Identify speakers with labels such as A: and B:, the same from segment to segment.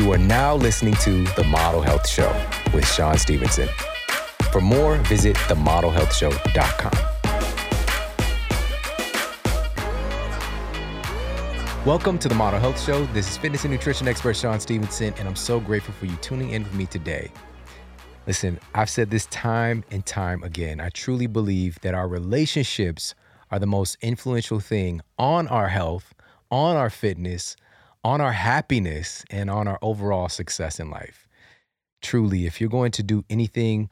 A: You are now listening to The Model Health Show with Shawn Stevenson. For more, visit themodelhealthshow.com. Welcome to the Model Health Show. This is fitness and nutrition expert Shawn Stevenson, and I'm so grateful for you tuning in with me today. Listen, I've said this time and time again. I truly believe that our relationships are the most influential thing on our health, on our fitness, on our happiness, and on our overall success in life. Truly, if you're going to do anything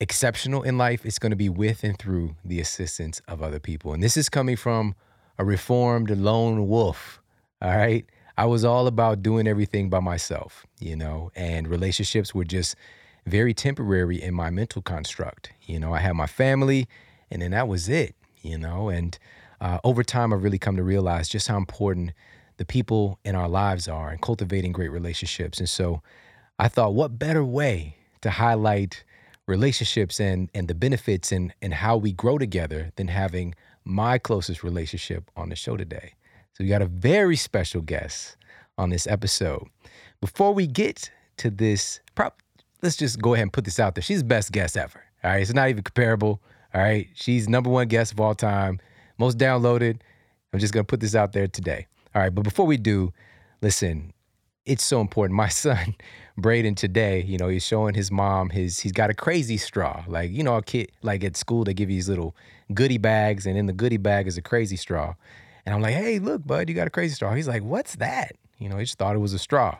A: exceptional in life, it's going to be with and through the assistance of other people. And this is coming from a reformed lone wolf all right. I was all about doing everything by myself, you know, and relationships were just very temporary in my mental construct. You know, I had my family and then that was it, you know, and uh, over time, I've really come to realize just how important the people in our lives are and cultivating great relationships. And so I thought, what better way to highlight relationships and, and the benefits and, and how we grow together than having my closest relationship on the show today? So we got a very special guest on this episode. Before we get to this, prop, let's just go ahead and put this out there. She's the best guest ever. All right. It's not even comparable. All right. She's number one guest of all time, most downloaded. I'm just going to put this out there today. All right. But before we do, listen, it's so important. My son, Braden, today, you know, he's showing his mom his, he's got a crazy straw. Like, you know, a kid, like at school, they give you these little goodie bags, and in the goodie bag is a crazy straw. And I'm like, hey, look, bud, you got a crazy straw. He's like, what's that? You know, he just thought it was a straw.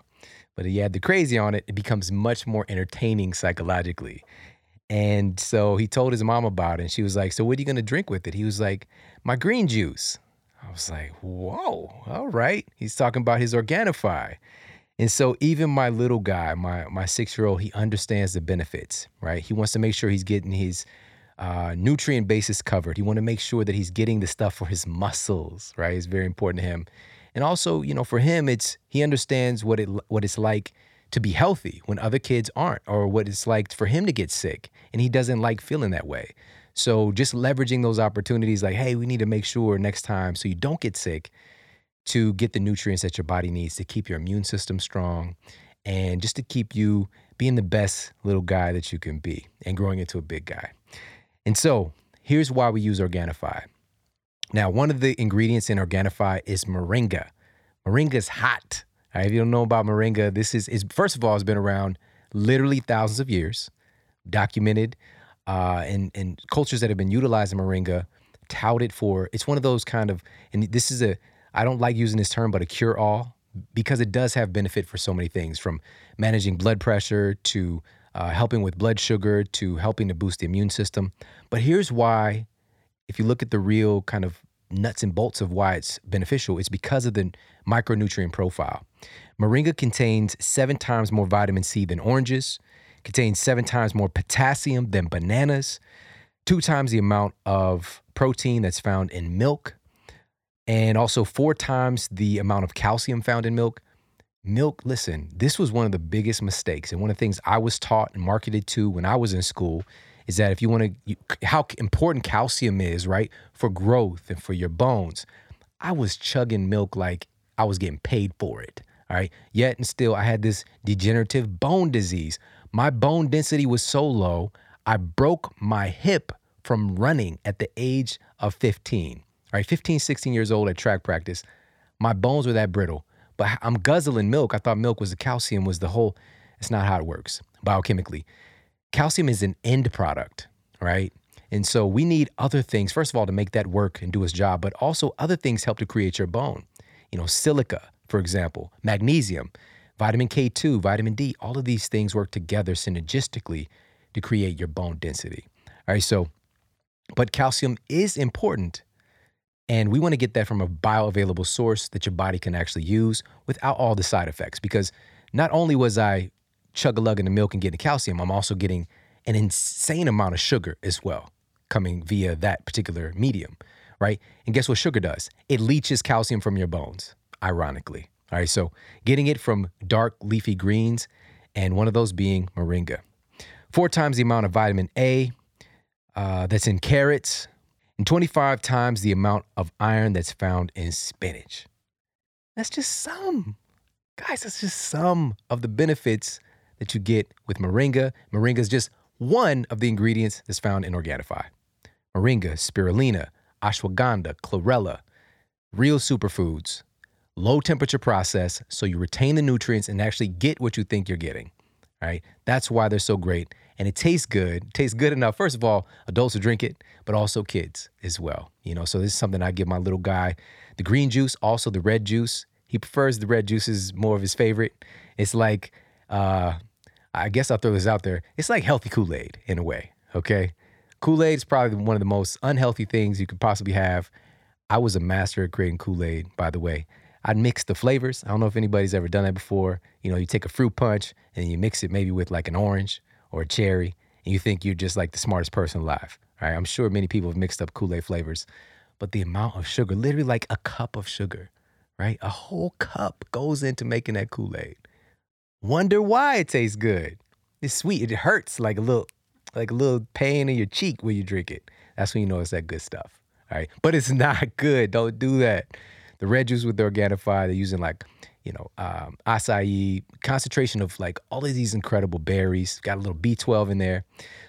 A: But he had the crazy on it, it becomes much more entertaining psychologically. And so he told his mom about it. And she was like, So what are you to drink with it? He was like, My green juice. I was like, Whoa, all right. He's talking about his Organifi. And so even my little guy, my my six year old, he understands the benefits, right? He wants to make sure he's getting his uh, nutrient basis covered. He want to make sure that he's getting the stuff for his muscles, right? It's very important to him. And also, you know, for him, it's he understands what it what it's like to be healthy when other kids aren't, or what it's like for him to get sick, and he doesn't like feeling that way. So just leveraging those opportunities, like, hey, we need to make sure next time so you don't get sick, to get the nutrients that your body needs to keep your immune system strong, and just to keep you being the best little guy that you can be and growing into a big guy. And so here's why we use Organifi. Now, one of the ingredients in Organifi is moringa. Moringa is hot. Right, if you don't know about moringa, this is, is first of all, it's been around literally thousands of years, documented, uh, and and cultures that have been utilizing moringa touted for. It's one of those kind of, and this is a, I don't like using this term, but a cure all because it does have benefit for so many things, from managing blood pressure to uh, helping with blood sugar to helping to boost the immune system. But here's why, if you look at the real kind of nuts and bolts of why it's beneficial, it's because of the micronutrient profile. Moringa contains seven times more vitamin C than oranges, contains seven times more potassium than bananas, two times the amount of protein that's found in milk, and also four times the amount of calcium found in milk milk, listen, this was one of the biggest mistakes. And one of the things I was taught and marketed to when I was in school is that if you want to, how important calcium is, right, for growth and for your bones. I was chugging milk like I was getting paid for it. All right. Yet and still, I had this degenerative bone disease. My bone density was so low, I broke my hip from running at the age of 15. All right. 15, 16 years old at track practice. My bones were that brittle. But I'm guzzling milk. I thought milk was the calcium was the whole. It's not how it works biochemically. Calcium is an end product, right? And so we need other things, first of all, to make that work and do its job, but also other things help to create your bone. You know, silica, for example, magnesium, vitamin K2, vitamin D, all of these things work together synergistically to create your bone density. All right, so, but calcium is important and we want to get that from a bioavailable source that your body can actually use without all the side effects. Because not only was I chug a lugging the milk and getting calcium, I'm also getting an insane amount of sugar as well coming via that particular medium, right? And guess what sugar does? It leaches calcium from your bones, ironically. All right, so getting it from dark leafy greens, and one of those being moringa. Four times the amount of vitamin A uh, that's in carrots, and 25 times the amount of iron that's found in spinach. That's just some. Guys, that's just some of the benefits that you get with moringa. Moringa is just one of the ingredients that's found in Organifi. Moringa, spirulina, ashwagandha, chlorella, real superfoods, low temperature process, so you retain the nutrients and actually get what you think you're getting. Right? That's why they're so great. And it tastes good. It tastes good enough. First of all, adults will drink it, but also kids as well. You know, so this is something I give my little guy. The green juice, also the red juice. He prefers the red juice is more of his favorite. It's like, uh, I guess I'll throw this out there. It's like healthy Kool-Aid in a way. Okay. Kool-Aid is probably one of the most unhealthy things you could possibly have. I was a master at creating Kool-Aid, by the way. I'd mix the flavors. I don't know if anybody's ever done that before. You know, you take a fruit punch and you mix it maybe with like an orange or a cherry, and you think you're just like the smartest person alive. Right? I'm sure many people have mixed up Kool-Aid flavors, but the amount of sugar, literally like a cup of sugar, right? A whole cup goes into making that Kool-Aid. Wonder why it tastes good. It's sweet. It hurts like a little, like a little pain in your cheek when you drink it. That's when you know it's that good stuff. All right, but it's not good. Don't do that. The red juice with the Organifi, they're using like, you know, um, acai, concentration of like all of these incredible berries. Got a little B12 in there.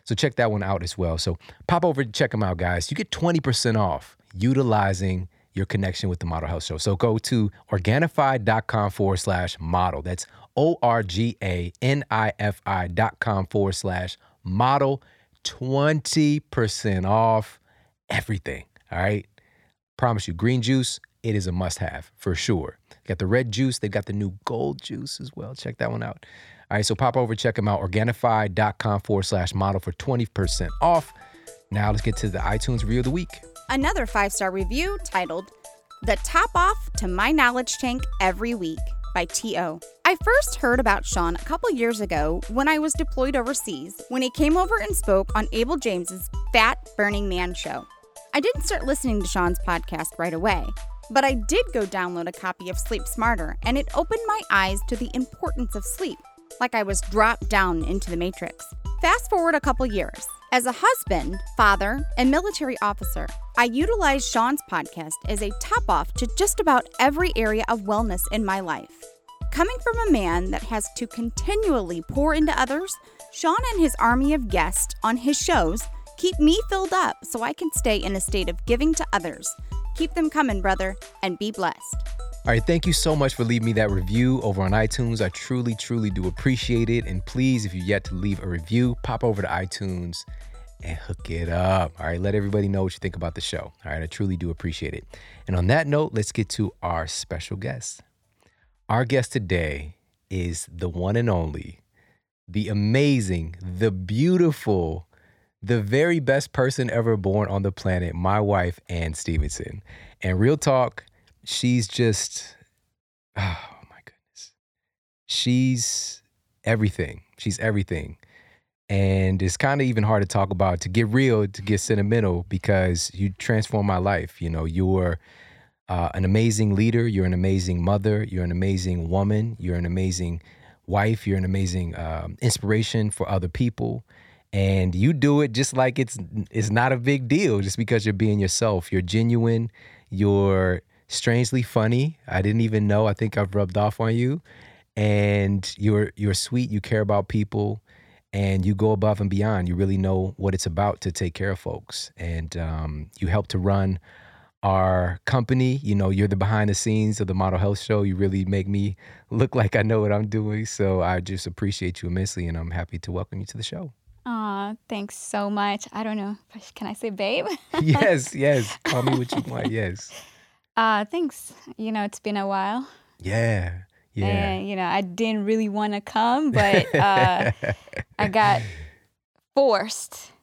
A: So check that one out as well. So pop over check them out, guys. You get 20% off utilizing your connection with the Model Health Show. So go to Organifi.com forward slash model. That's O R G A N I F I dot com forward slash model. 20% off everything. All right. Promise you, green juice, it is a must have for sure. Got the red juice, they've got the new gold juice as well. Check that one out. All right, so pop over, check them out, Organifi.com forward slash model for 20% off. Now let's get to the iTunes review of the week.
B: Another five star review titled The Top Off to My Knowledge Tank Every Week by T.O. I first heard about Shawn a couple years ago when I was deployed overseas when he came over and spoke on Abel James's Fat Burning Man show. I didn't start listening to Shawn's podcast right away, but I did go download a copy of Sleep Smarter, and it opened my eyes to the importance of sleep, like I was dropped down into the matrix. Fast forward a couple years. As a husband, father, and military officer, I utilize Shawn's podcast as a top off to just about every area of wellness in my life. Coming from a man that has to continually pour into others, Shawn and his army of guests on his shows Keep me filled up so I can stay in a state of giving to others. Keep them coming, brother, and be blessed.
A: All right, thank you so much for leaving me that review over on iTunes. I truly, truly do appreciate it. And please, if you're yet to leave a review, pop over to iTunes and hook it up. All right, let everybody know what you think about the show. All right, I truly do appreciate it. And on that note, let's get to our special guest. Our guest today is the one and only, the amazing, the beautiful, the very best person ever born on the planet, my wife, Anne Stevenson. And real talk, she's just, oh my goodness. She's everything. She's everything. And it's kind of even hard to talk about, to get real, to get sentimental, because you transform my life. You know, you're uh, an amazing leader. You're an amazing mother. You're an amazing woman. You're an amazing wife. You're an amazing um, inspiration for other people and you do it just like it's it's not a big deal just because you're being yourself. You're genuine. You're strangely funny. I didn't even know. I think i've rubbed off on you. And you're you're sweet. You care about people. And you go above and beyond. You really know what it's about to take care of folks. And um, you help to run our company. You know you're the behind the scenes of the model health show. You really make me look like i know what i'm doing. So i just appreciate you immensely and i'm happy to welcome you to the show
C: Aw, thanks so much. I don't know. Can I say babe?
A: yes, yes. Call me what you want. Yes.
C: Uh, thanks. You know, it's been a while.
A: Yeah. Yeah.
C: And, you know, I didn't really want to come, but uh, I got forced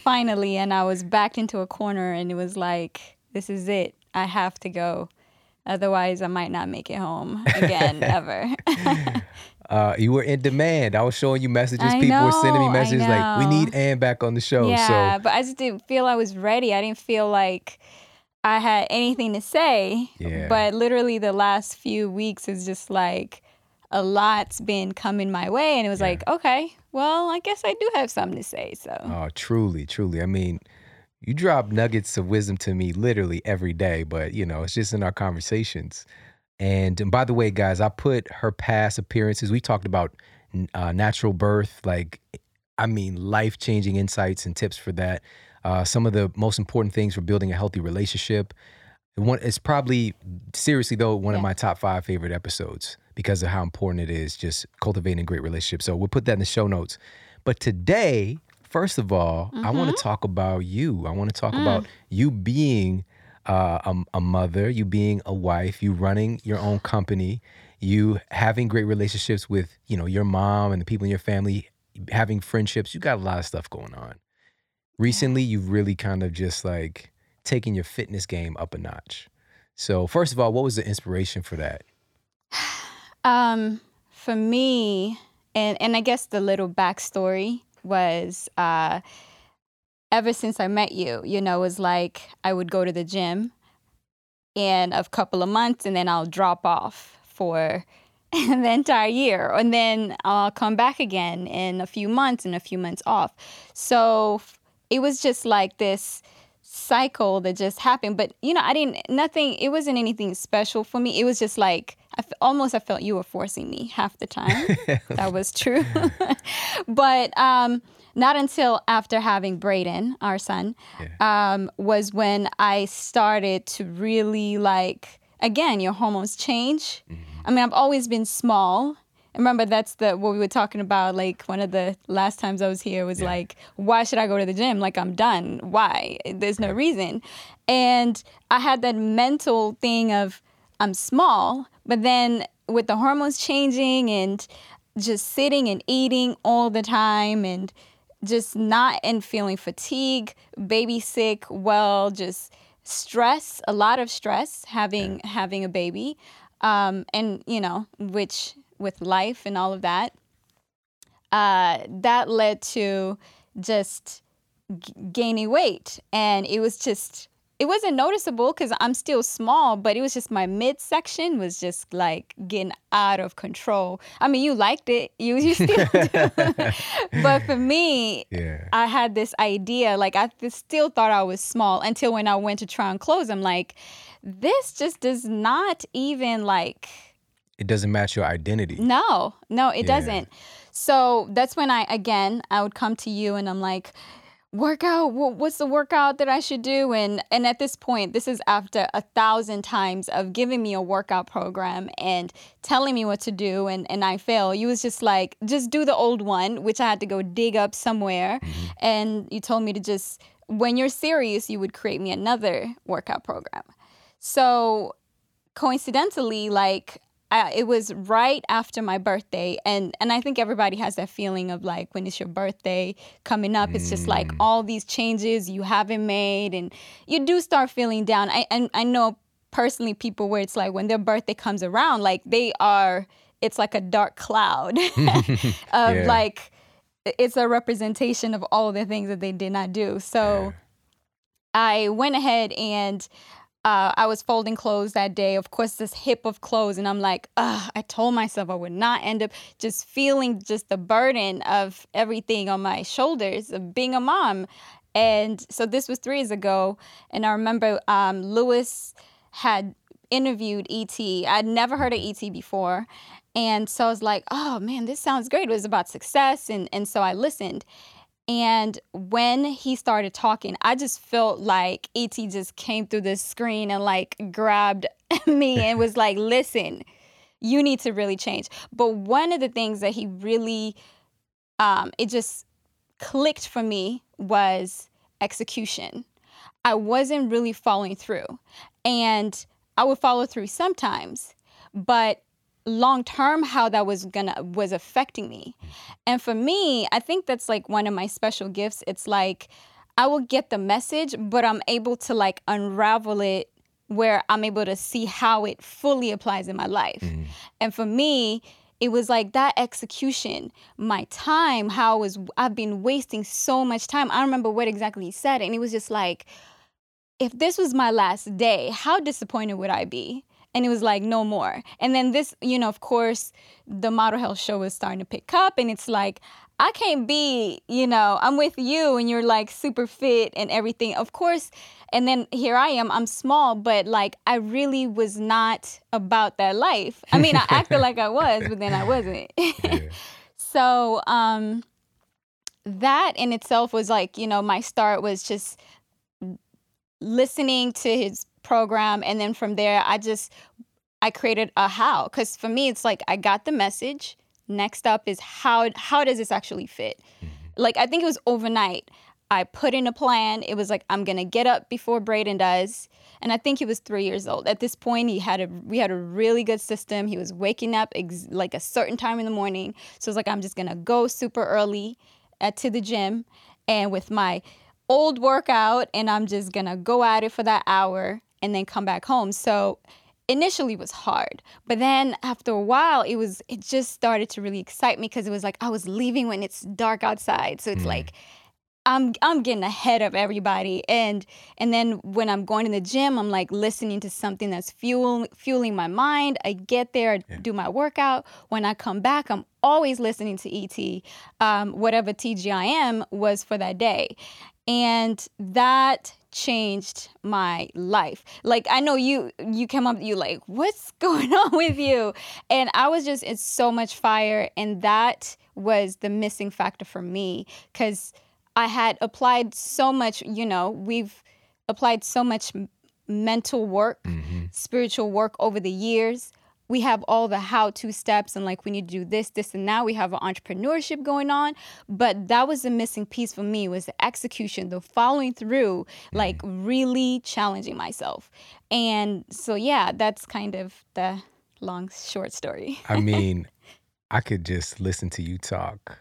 C: finally. And I was backed into a corner and it was like, this is it. I have to go. Otherwise, I might not make it home again, ever.
A: Uh, you were in demand. I was showing you messages.
C: I
A: People
C: know,
A: were sending me messages like, "We need Anne back on the show."
C: yeah,
A: So
C: but I just didn't feel I was ready. I didn't feel like I had anything to say.
A: Yeah.
C: But literally, the last few weeks is just like a lot's been coming my way, and it was
A: Yeah.
C: like, okay, well, I guess I do have something to say. So
A: Oh, truly, truly. I mean, you drop nuggets of wisdom to me literally every day, but you know, it's just in our conversations. And, and by the way, guys, I put her past appearances. We talked about uh, natural birth, like, I mean, life changing insights and tips for that. Uh, some of the most important things for building a healthy relationship. One, it's probably, seriously though, one yeah. of my top five favorite episodes because of how important it is just cultivating a great relationship. So we'll put that in the show notes. But today, first of all, mm-hmm. I want to talk about you. I want to talk mm. about you being uh, a, a mother, you being a wife, you running your own company, you having great relationships with you know your mom and the people in your family, having friendships. You got a lot of stuff going on. Recently, you've really kind of just like taken your fitness game up a notch. So, first of all, what was the inspiration for that?
C: Um, for me, and and I guess the little backstory was uh, ever since I met you, you know, it was like I would go to the gym in a couple of months and then I'll drop off for the entire year. And then I'll come back again in a few months and a few months off. So it was just like this cycle that just happened. But, you know, I didn't, nothing, it wasn't anything special for me. It was just like, I f- almost I felt you were forcing me half the time. that was true. but um, not until after having Braden, our son, yeah. um, was when I started to really like, again, your hormones change. Mm-hmm. I mean, I've always been small. remember, that's the what we were talking about. Like one of the last times I was here was yeah. like, why should I go to the gym? Like I'm done. Why? There's no reason. And I had that mental thing of I'm small, but then with the hormones changing and just sitting and eating all the time and just not and feeling fatigue, baby sick, well, just stress, a lot of stress having yeah. having a baby, um, and you know, which with life and all of that, uh, that led to just g- gaining weight, and it was just it wasn't noticeable because I'm still small, but it was just my midsection was just like getting out of control. I mean, you liked it, you, you still do. but for me, yeah. I had this idea, like I still thought I was small until when I went to try on clothes, I'm like, this just does not even like.
A: It doesn't match your identity.
C: No, no, it yeah. doesn't. So that's when I, again, I would come to you and I'm like, workout what's the workout that i should do? And and at this point this is after a thousand times of giving me a workout program and telling me what to do and and i fail. You was just like just do the old one which i had to go dig up somewhere. Mm-hmm. and you told me to just when you're serious you would create me another workout program. So coincidentally like I, it was right after my birthday and and I think everybody has that feeling of like when it's your birthday coming up it's just like mm. all these changes you haven't made and you do start feeling down I and I know personally people where it's like when their birthday comes around like they are it's like a dark cloud of yeah. like it's a representation of all the things that they did not do so yeah. I went ahead and uh, I was folding clothes that day. Of course, this heap of clothes, and I'm like, I told myself I would not end up just feeling just the burden of everything on my shoulders of being a mom. And so this was three years ago, and I remember um, Lewis had interviewed ET. I'd never heard of ET before, and so I was like, oh man, this sounds great. It was about success, and and so I listened. And when he started talking, I just felt like ET just came through the screen and like grabbed me and was like, listen, you need to really change. But one of the things that he really, um, it just clicked for me was execution. I wasn't really following through. And I would follow through sometimes, but long term how that was gonna was affecting me. And for me i think that's like one of my special gifts. It's like i will get the message but i'm able to like unravel it where i'm able to see how it fully applies in my life. Mm. and for me it was like that execution my time how I was i've been wasting so much time. I remember what exactly he said and it was just like if this was my last day how disappointed would i be and it was like no more. And then this you know of course the model health show was starting to pick up and it's like i can't be you know i'm with you and you're like super fit and everything. Of course and then here i am i'm small but like i really was not about that life. I mean i acted like i was but then i wasn't.
A: Yeah.
C: so um that in itself was like you know my start was just listening to his program and then from there i just i created a how because for me it's like i got the message. Next up is how how does this actually fit? Mm-hmm. Like i think it was overnight. I put in a plan. It was like i'm gonna get up before braden does. And i think he was three years old. At this point he had a we had a really good system. He was waking up ex- like a certain time in the morning. So it's like i'm just gonna go super early at, to the gym and with my old workout and I'm just gonna go at it for that hour and then come back home. So initially it was hard, but then after a while it was it just started to really excite me because it was like I was leaving when it's dark outside. So it's
A: Mm.
C: like I'm I'm getting ahead of everybody and and then when I'm going to the gym I'm like listening to something that's fuel fueling my mind. I get there, I do my workout. When I come back I'm always listening to ET, um, whatever TGIM was for that day. And that changed my life. Like I know you you came up you like what's going on with you? And I was just it's so much fire and that was the missing factor for me cuz I had applied so much, you know, we've applied so much mental work,
A: Mhm.
C: spiritual work over the years. We have all the how to steps and like we need to do this, this, and now we have an entrepreneurship going on. But that was the missing piece for me was the execution, the following through, mm. like really challenging myself. And so yeah, that's kind of the long short story.
A: I mean, I could just listen to you talk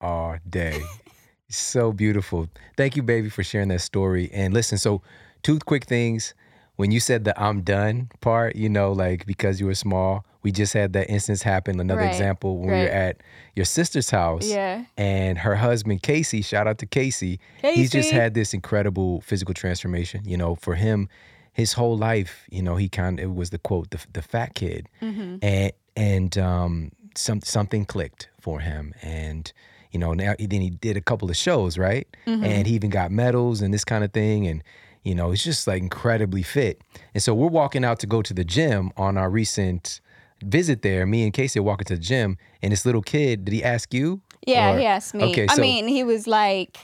A: all day. so beautiful. Thank you, baby, for sharing that story. And listen, so two quick things. When you said the I'm done part, you know, like because you were small, we just had that instance happen. Another
C: Right,
A: example when we were at your sister's house
C: Yeah.
A: and her husband, Casey, shout out to Casey, he's just had this incredible physical transformation. You know, for him, his whole life, you know, he kind of it was the quote, the, the fat kid
C: hmm
A: and and um some something clicked for him and you know now then he did a couple of shows right
C: Mm-hmm.
A: and he even got medals and this kind of thing and you know he's just like incredibly fit and so we're walking out to go to the gym on our recent visit there me and casey are walking to the gym and this little kid did he ask you
C: Yeah,
A: Or-
C: he asked me.
A: okay
C: I
A: so
C: mean, he was like,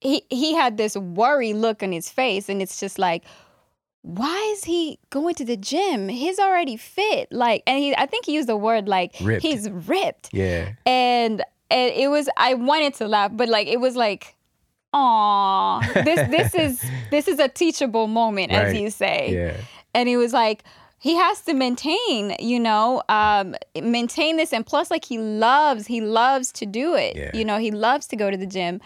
C: he he had this worry look on his face, and it's just like, why is he going to the gym? He's already fit. Like, and he, I think he used the word like
A: Ripped.
C: he's ripped,
A: yeah
C: and and it was. I wanted to laugh, but like it was like. Aw, this this is this is a teachable moment, as you say.
A: Yeah.
C: And he was like he has to maintain you know um maintain this. And plus like he loves he loves to do it.
A: Yeah.
C: you know he loves to go to the gym.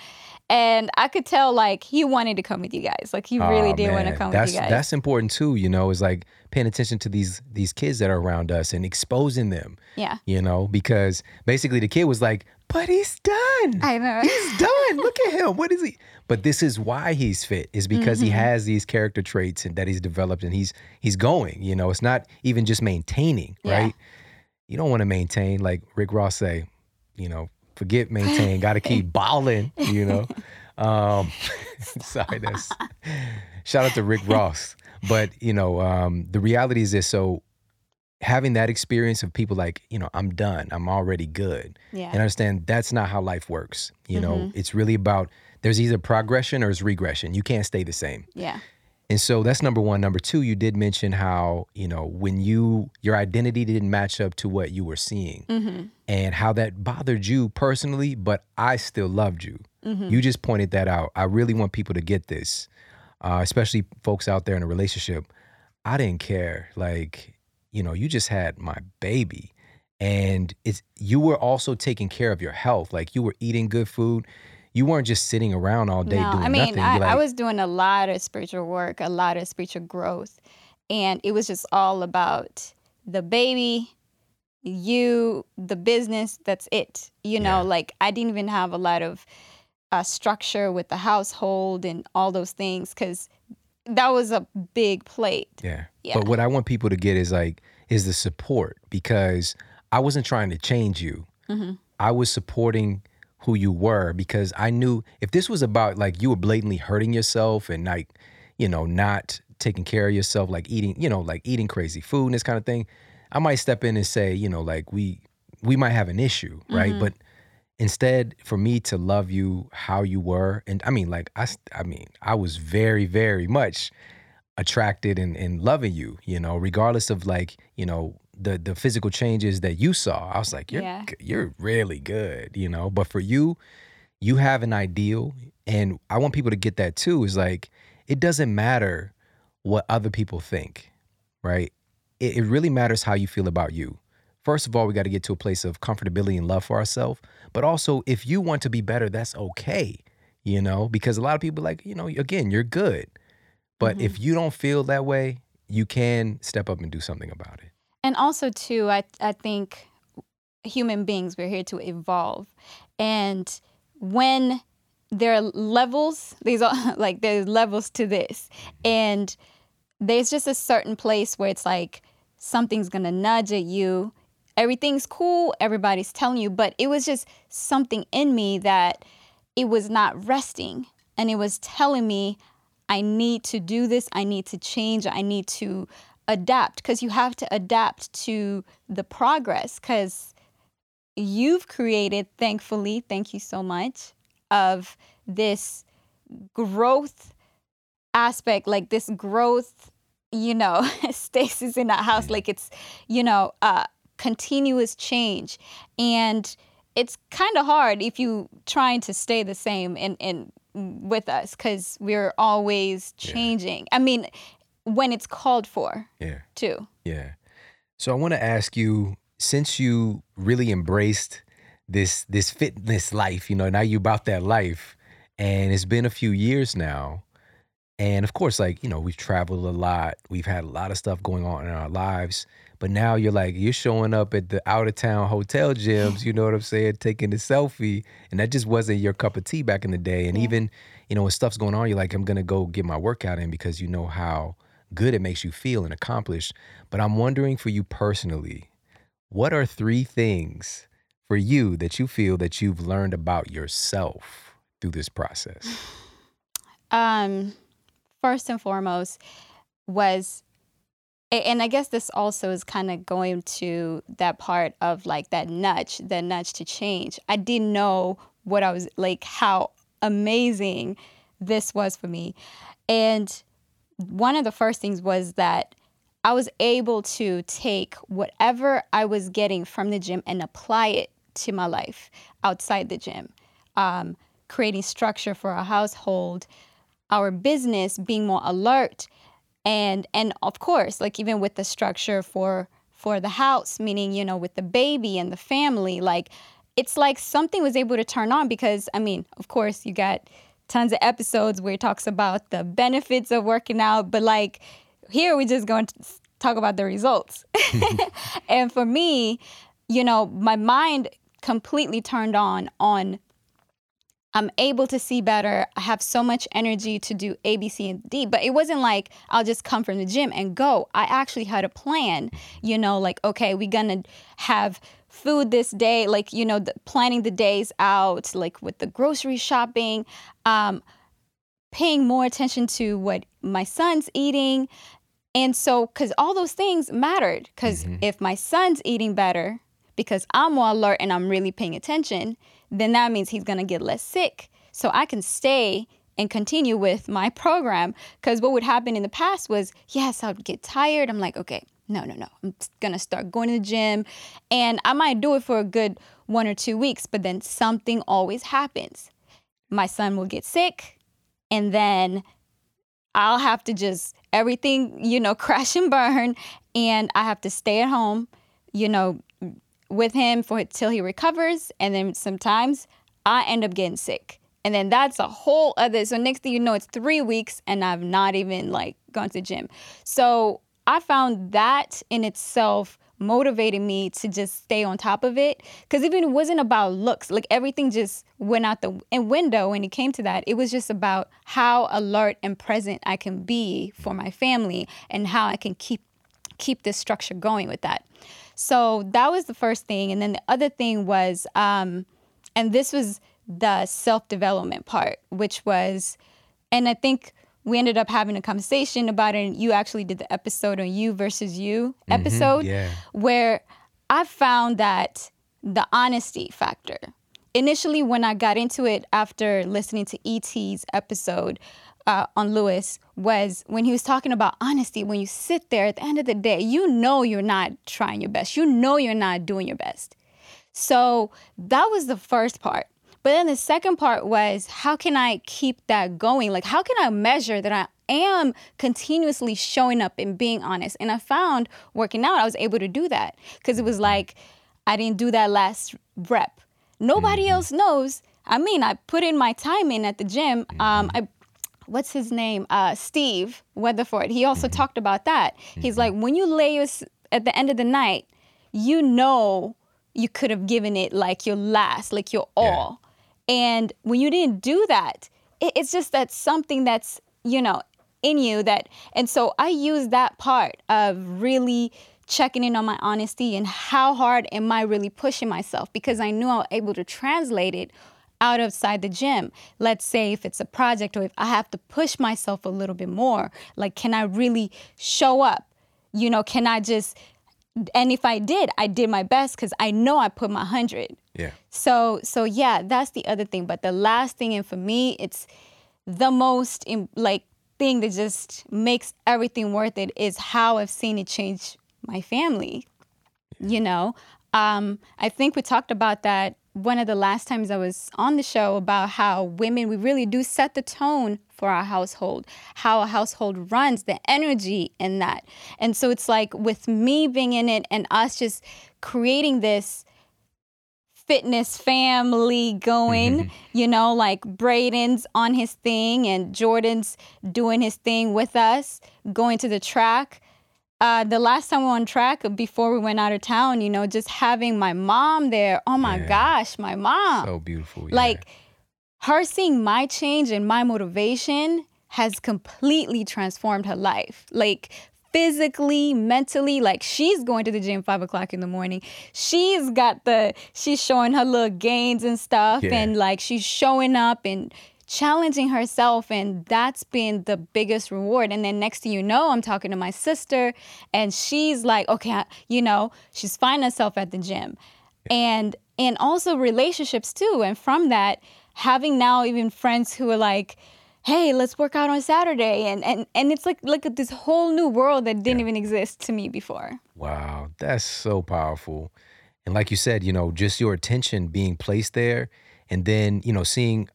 C: And i could tell like he wanted to come with you guys. Like he really
A: Aw,
C: did want to come
A: that's,
C: with you guys.
A: That's important too, you know, is like paying attention to these these kids that are around us and exposing them,
C: yeah.
A: you know, because basically the kid was like, "But he's done.
C: i know
A: he's done. Look at him. What is he?" But this is why he's fit is because he
C: Mm-hmm.
A: has these character traits and that he's developed and he's he's going, you know. It's not even just maintaining,
C: Yeah.
A: right? You don't want to maintain like Rick Ross say, you know, forget maintain, got to keep balling, you know. Um sorry, that's shout out to Rick Ross. But, you know, um the reality is this so having that experience of people like, you know, I'm done. I'm already good
C: yeah
A: and understand that's not how life works. You know,
C: Mhm.
A: it's really about there's either progression or it's regression. You can't stay the same.
C: yeah
A: And so that's number one. Number two, you did mention how, you know, when you, your identity didn't match up to what you were seeing
C: mm-hmm.
A: and how that bothered you personally, but I still loved you.
C: Mm-hmm.
A: You just pointed that out. I really want people to get this, uh, especially folks out there in a relationship. I didn't care. Like, you know, you just had my baby. And it's you were also taking care of your health. Like you were eating good food. You weren't just sitting around all day
C: no,
A: doing
C: I mean,
A: nothing.
C: I,
A: You're
C: I was doing a lot of spiritual work, a lot of spiritual growth, and it was just all about the baby, you, the business. That's it. You know,
A: Yeah.
C: like I didn't even have a lot of uh, structure with the household and all those things because that was a big plate.
A: Yeah.
C: Yeah.
A: But what I want people to get is like is the support because I wasn't trying to change you.
C: Mm-hmm.
A: I was supporting who you were because I knew if this was about like you were blatantly hurting yourself and like, you know, not taking care of yourself, like eating, you know, like eating crazy food and this kind of thing, I might step in and say, you know, like we we might have an issue, right?
C: Mm-hmm.
A: But instead for me to love you how you were and i mean like i i mean i was very very much attracted and, and loving you you know regardless of like you know the the physical changes that you saw. I was like you're
C: Yeah.
A: you're really good you know? But for you you have an ideal and i want people to get that too is like it doesn't matter what other people think right? It, it really matters how you feel about you. First of all we got to get to a place of comfortability and love for ourselves but also if you want to be better that's okay you know because a lot of people like you know again you're good. But if mm-hmm. you don't feel that way you can step up and do something about it.
C: And also too, I I think human beings we're here to evolve, and when there are levels, these are like there's levels to this, and there's just a certain place where it's like something's gonna nudge at you. Everything's cool, everybody's telling you, but it was just something in me that it was not resting, and it was telling me I need to do this. I need to change. I need to adapt because you have to adapt to the progress because you've created, thankfully, thank you so much, of this growth aspect, like this growth, you know, stasis in that house, like it's, you know, uh, continuous change. And it's kind of hard if you trying to stay the same and, and with us because we're always changing. I mean, when it's called for
A: yeah
C: too.
A: Yeah. So I want to ask you, since you really embraced this this fitness life, you know, now you about that life, and it's been a few years now. And of course, like, you know, we've traveled a lot. We've had a lot of stuff going on in our lives. But now you're like, you're showing up at the out of town hotel gyms, you know what I'm saying, taking the selfie. And that just wasn't your cup of tea back in the day. And even, you know, when stuff's going on, you're like, I'm gonna go get my workout in because you know how good it makes you feel and accomplished. But I'm wondering for you personally, what are three things for you that you feel that you've learned about yourself through this process?
C: Um, first and foremost was, and I guess this also is kind of going to that part of like that nudge, that nudge to change. I didn't know what I was like, how amazing this was for me. And one of the first things was that I was able to take whatever I was getting from the gym and apply it to my life outside the gym. Um, creating structure for our household, our business being more alert, and and of course, like even with the structure for for the house, meaning you know with the baby and the family, like it's like something was able to turn on because I mean, of course, you got tons of episodes where it talks about the benefits of working out, but like here we're just going to talk about the results. and for me, you know, my mind completely turned on on I'm able to see better. I have so much energy to do A, B, C, and D. But it wasn't like I'll just come from the gym and go. I actually had a plan, you know, like, okay, we're going to have food this day, like, you know, the, planning the days out, like with the grocery shopping, um, paying more attention to what my son's eating. And so, because all those things mattered, because if my son's eating better, because I'm more alert and I'm really paying attention, then that means he's gonna get less sick. So I can stay and continue with my program. Because what would happen in the past was, yes, I would get tired. I'm like, okay, no, no, no. I'm gonna start going to the gym. And I might do it for a good one or two weeks, but then something always happens. My son will get sick, and then I'll have to just everything, you know, crash and burn, and I have to stay at home, you know, with him for till he recovers, and then sometimes I end up getting sick, and then that's a whole other. So next thing you know, it's three weeks, and I've not even like gone to gym. So I found that in itself motivated me to just stay on top of it. Because even it wasn't about looks, like everything just went out the window when it came to that. It was just about how alert and present I can be for my family and how I can keep keep this structure going with that. So that was the first thing, and then the other thing was, um, and this was the self development part, which was, and I think we ended up having a conversation about it. And you actually did the episode on you versus you
A: Mm-hmm.
C: episode,
A: yeah.
C: where I found that the honesty factor. Initially, when I got into it after listening to ET's episode uh, on Lewis, was when he was talking about honesty. When you sit there at the end of the day, you know you're not trying your best, you know you're not doing your best. So that was the first part. But then the second part was how can I keep that going? Like, how can I measure that I am continuously showing up and being honest? And I found working out, I was able to do that because it was like, I didn't do that last rep. Nobody else knows. I mean, I put in my time in at the gym. Um, I what's his name? Uh, Steve Weatherford. He also talked about that. He's like, when you lay your, at the end of the night, you know you could have given it like your last, like your all. And when you didn't do that, it, it's just that something that's, you know, in you that, and so I use that part of really checking in on my honesty and how hard am I really pushing myself because I knew I was able to translate it out outside the gym. Let's say if it's a project or if I have to push myself a little bit more, like can I really show up? You know, can I just and if I did, I did my best cuz I know I put my 100.
A: Yeah.
C: So so yeah, that's the other thing, but the last thing and for me it's the most im- like thing that just makes everything worth it is how I've seen it change my family you know um, i think we talked about that one of the last times i was on the show about how women we really do set the tone for our household how a household runs the energy in that and so it's like with me being in it and us just creating this fitness family going, mm-hmm. you know, like Braden's on his thing and Jordan's doing his thing with us, going to the track. Uh, the last time we were on track before we went out of town, you know, just having my mom there. Oh my
A: Yeah.
C: gosh, my mom.
A: So beautiful. yeah.
C: Like her seeing my change and my motivation has completely transformed her life. Like physically, mentally, like she's going to the gym five o'clock in the morning. She's got the, she's showing her little gains and stuff.
A: Yeah.
C: And like she's showing up and challenging herself. And that's been the biggest reward. And then next thing you know, I'm talking to my sister and she's like, okay, I- you know, she's finding herself at the gym. And, and also relationships too. And from that, having now even friends who are like, hey, let's work out on Saturday. And and and it's like look at this whole new world that didn't even exist to me before.
A: Wow, that's so powerful. And like you said, you know, just your attention being placed there and then, you know, seeing,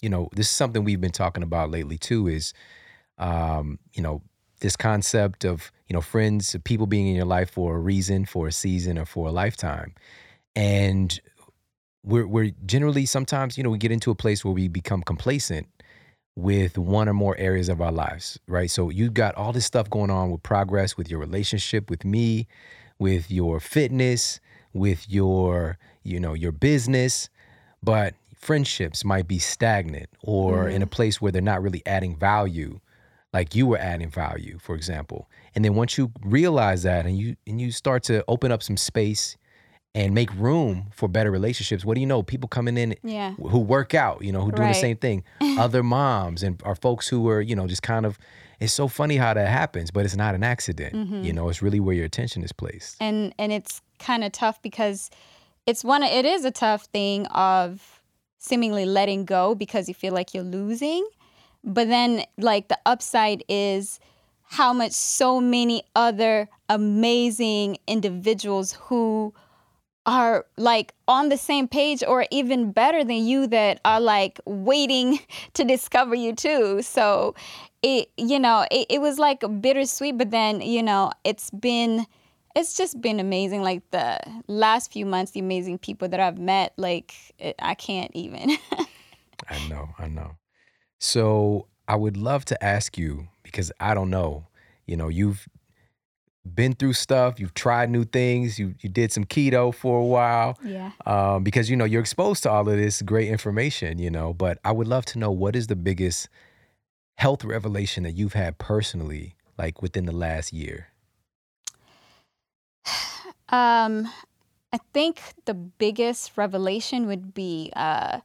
A: you know, this is something we've been talking about lately too is um, you know, this concept of, you know, friends, people being in your life for a reason, for a season or for a lifetime. And we're we're generally sometimes, you know, we get into a place where we become complacent with one or more areas of our lives, right? So you've got all this stuff going on with progress, with your relationship with me, with your fitness, with your, you know, your business, but friendships might be stagnant or in a place where they're not really adding value like you were adding value, for example. And then once you realize that and you and you start to open up some space and make room for better relationships, what do you know? People coming in
C: Yeah.
A: who work out, you know, who do
C: Right.
A: the same thing. Other moms and are folks who are, you know, just kind of it's so funny how that happens, but it's not an accident.
C: Mm-hmm.
A: You know, it's really where your attention is placed.
C: And and it's kind of tough because it's one it is a tough thing of seemingly letting go because you feel like you're losing. But then like the upside is how much so many other amazing individuals who are like on the same page or even better than you that are like waiting to discover you too. So it you know, it, it was like bittersweet, but then, you know, it's been it's just been amazing. Like the last few months, the amazing people that I've met, like it, I can't even.
A: I know, I know. So I would love to ask you because I don't know, you know, you've been through stuff, you've tried new things, you you did some keto for a while.
C: Yeah.
A: Um, because you know you're exposed to all of this great information, you know. But I would love to know what is the biggest health revelation that you've had personally, like within the last year.
C: Um, I think the biggest revelation would be uh,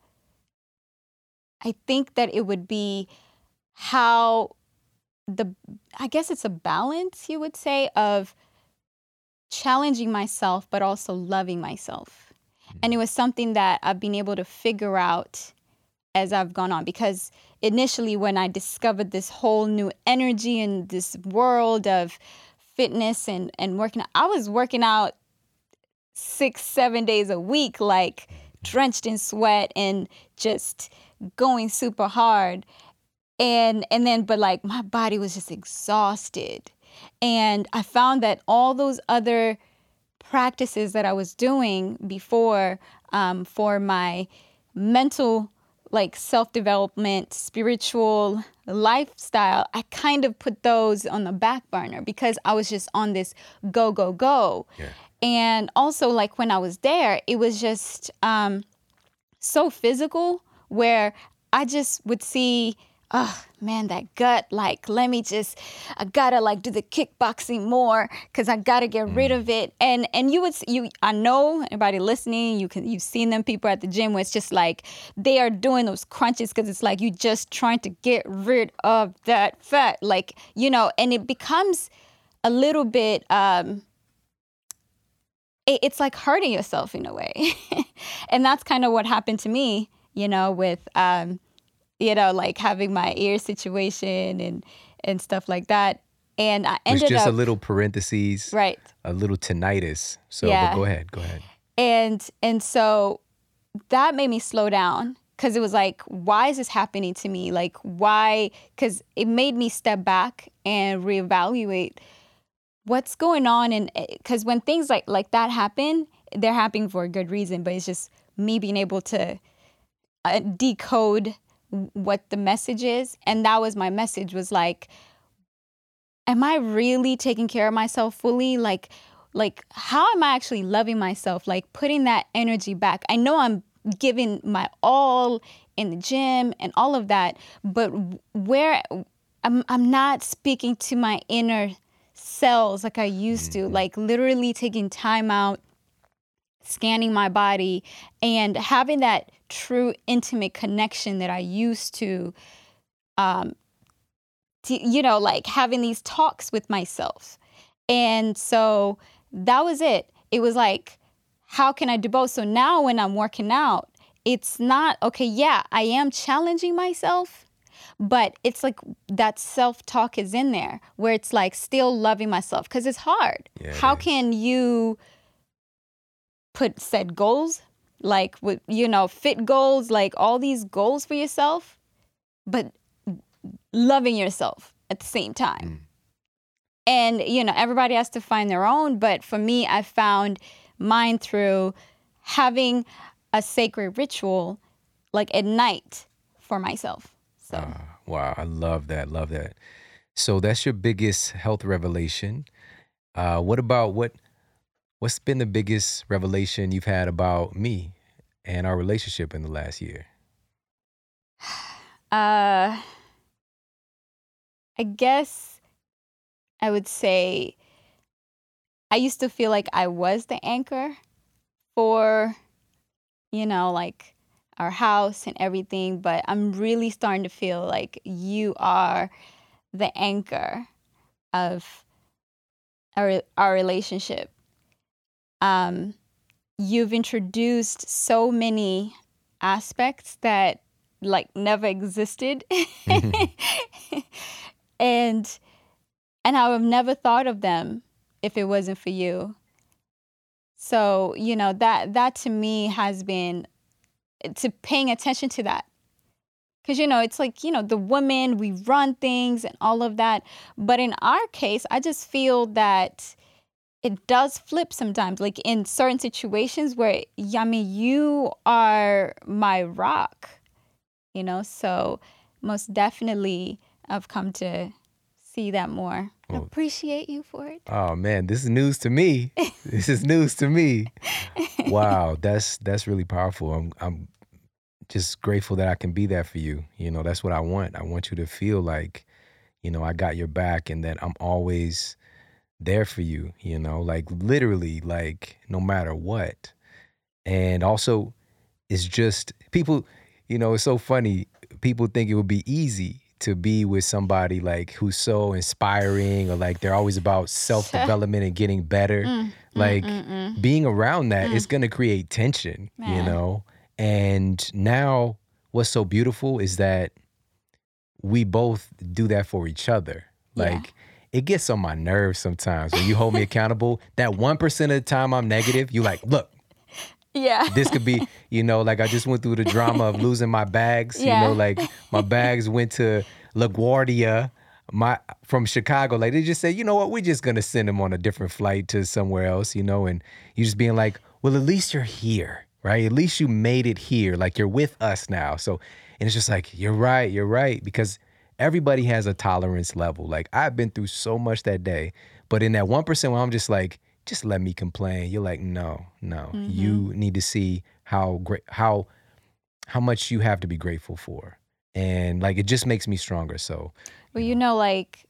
C: I think that it would be how the I guess it's a balance you would say of challenging myself but also loving myself. And it was something that I've been able to figure out as I've gone on because initially when I discovered this whole new energy in this world of fitness and and working out, I was working out 6 7 days a week like drenched in sweat and just going super hard. And and then but like my body was just exhausted. And i found that all those other practices that i was doing before um, for my mental like self-development spiritual lifestyle i kind of put those on the back burner because i was just on this go go go
A: Yeah.
C: and also like when i was there it was just um, so physical where I just would see, oh man, that gut. Like, let me just, I gotta like do the kickboxing more because I gotta get rid of it. And and you would you, I know everybody listening, you can you've seen them people at the gym where it's just like they are doing those crunches because it's like you just trying to get rid of that fat, like you know, and it becomes a little bit. um it- it's like hurting yourself in a way. and that's kind of what happened to me, you know, with um, you know, like having my ear situation and and stuff like that. And I ended It's
A: just
C: up
A: a little parentheses,
C: right.
A: a little tinnitus. So
C: Yeah.
A: go ahead, go ahead.
C: And and so that made me slow down because it was like, why is this happening to me? Like, why? Because it made me step back and reevaluate what's going on. And because when things like like that happen, they're happening for a good reason. But it's just me being able to uh, decode what the message is, and that was my message. Was like, am I really taking care of myself fully? Like, like how am I actually loving myself? Like putting that energy back. I know I'm giving my all in the gym and all of that, but where I'm I'm not speaking to my inner cells like I used to, mm-hmm. like literally taking time out, scanning my body and having that true intimate connection that I used to um to, you know, like having these talks with myself. And so that was it. It was like, how can I do both? So now when I'm working out, it's not, okay, yeah, I am challenging myself, but it's like that self talk is in there where it's like still loving myself because it's hard.
A: Yeah,
C: how can you put set goals, like with, you know, fit goals, like all these goals for yourself, but loving yourself at the same time?
A: Mm.
C: and you know everybody has to find their own but for me i found mine through having a sacred ritual like at night for myself so
A: Ah, wow, I love that. Love that. So that's your biggest health revelation. Uh, what about what? What's been the biggest revelation you've had about me and our relationship in the last year?
C: uh i guess i would say i used to feel like i was the anchor for you know like our house and everything but i'm really starting to feel like you are the anchor of our our relationship um you've introduced so many aspects that like never existed and and I would have never thought of them if it wasn't for you. So, you know, that that to me has been to paying attention to that. Cuz you know, it's like, you know, the women, we run things and all of that, but in our case, I just feel that it does flip sometimes like in certain situations where yeah, I mean, you are my rock. You know, so most definitely I've come to see that more.
A: Well-
C: Appreciate you for it.
A: Oh man, this is news to me. this is news to me. Wow, that's that's really powerful. I'm I'm just grateful that I can be there for you. You know, that's what I want. I want you to feel like, you know, I got your back and that I'm always there for you, you know, like literally like no matter what. And also it's just people, you know, it's so funny. People think it would be easy to be with somebody like who's so inspiring or like they're always about self-development and getting better.
C: Mm,
A: like
C: mm, mm, mm.
A: being around that
C: Mm.
A: it's going to create tension you know and now what's so beautiful is that we both do that for each other
C: Yeah.
A: It gets on my nerves sometimes when you hold me accountable. That 1% of the time i'm negative you like look
C: Yeah.
A: this could be you know like i just went through the drama of losing my bags
C: Yeah.
A: you know like my bags went to laguardia my from chicago. Like they just said, you know what? We're just gonna send them on a different flight to somewhere else you know and you're just being like well at least you're here right? At least you made it here. Like you're with us now. So and it's just like you're right you're right because everybody has a tolerance level. Like i've been through so much that day but in that 1% where i'm just like just let me complain you're like no no. You mm-hmm. need to see how great how how much you have to be grateful for. And like it just makes me stronger so
C: Well, you know, like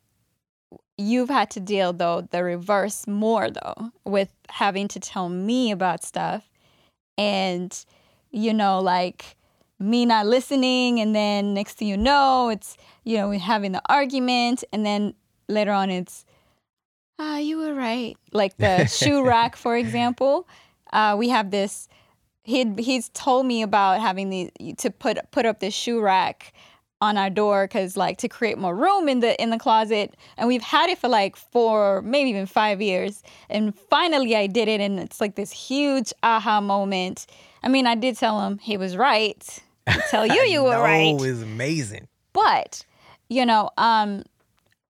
C: you've had to deal though the reverse more though with having to tell me about stuff and you know like me not listening and then next thing you know it's you know we're having the argument and then later on it's ah you were right. Like the shoe rack for example. Uh, we have this he'd he's told me about having the to put put up this shoe rack on our door because like to create more room in the in the closet and we've had it for like four maybe even five years and finally i did it and it's like this huge aha moment. I mean i did tell him he was right I tell you you were right.
A: it's amazing.
C: But you know um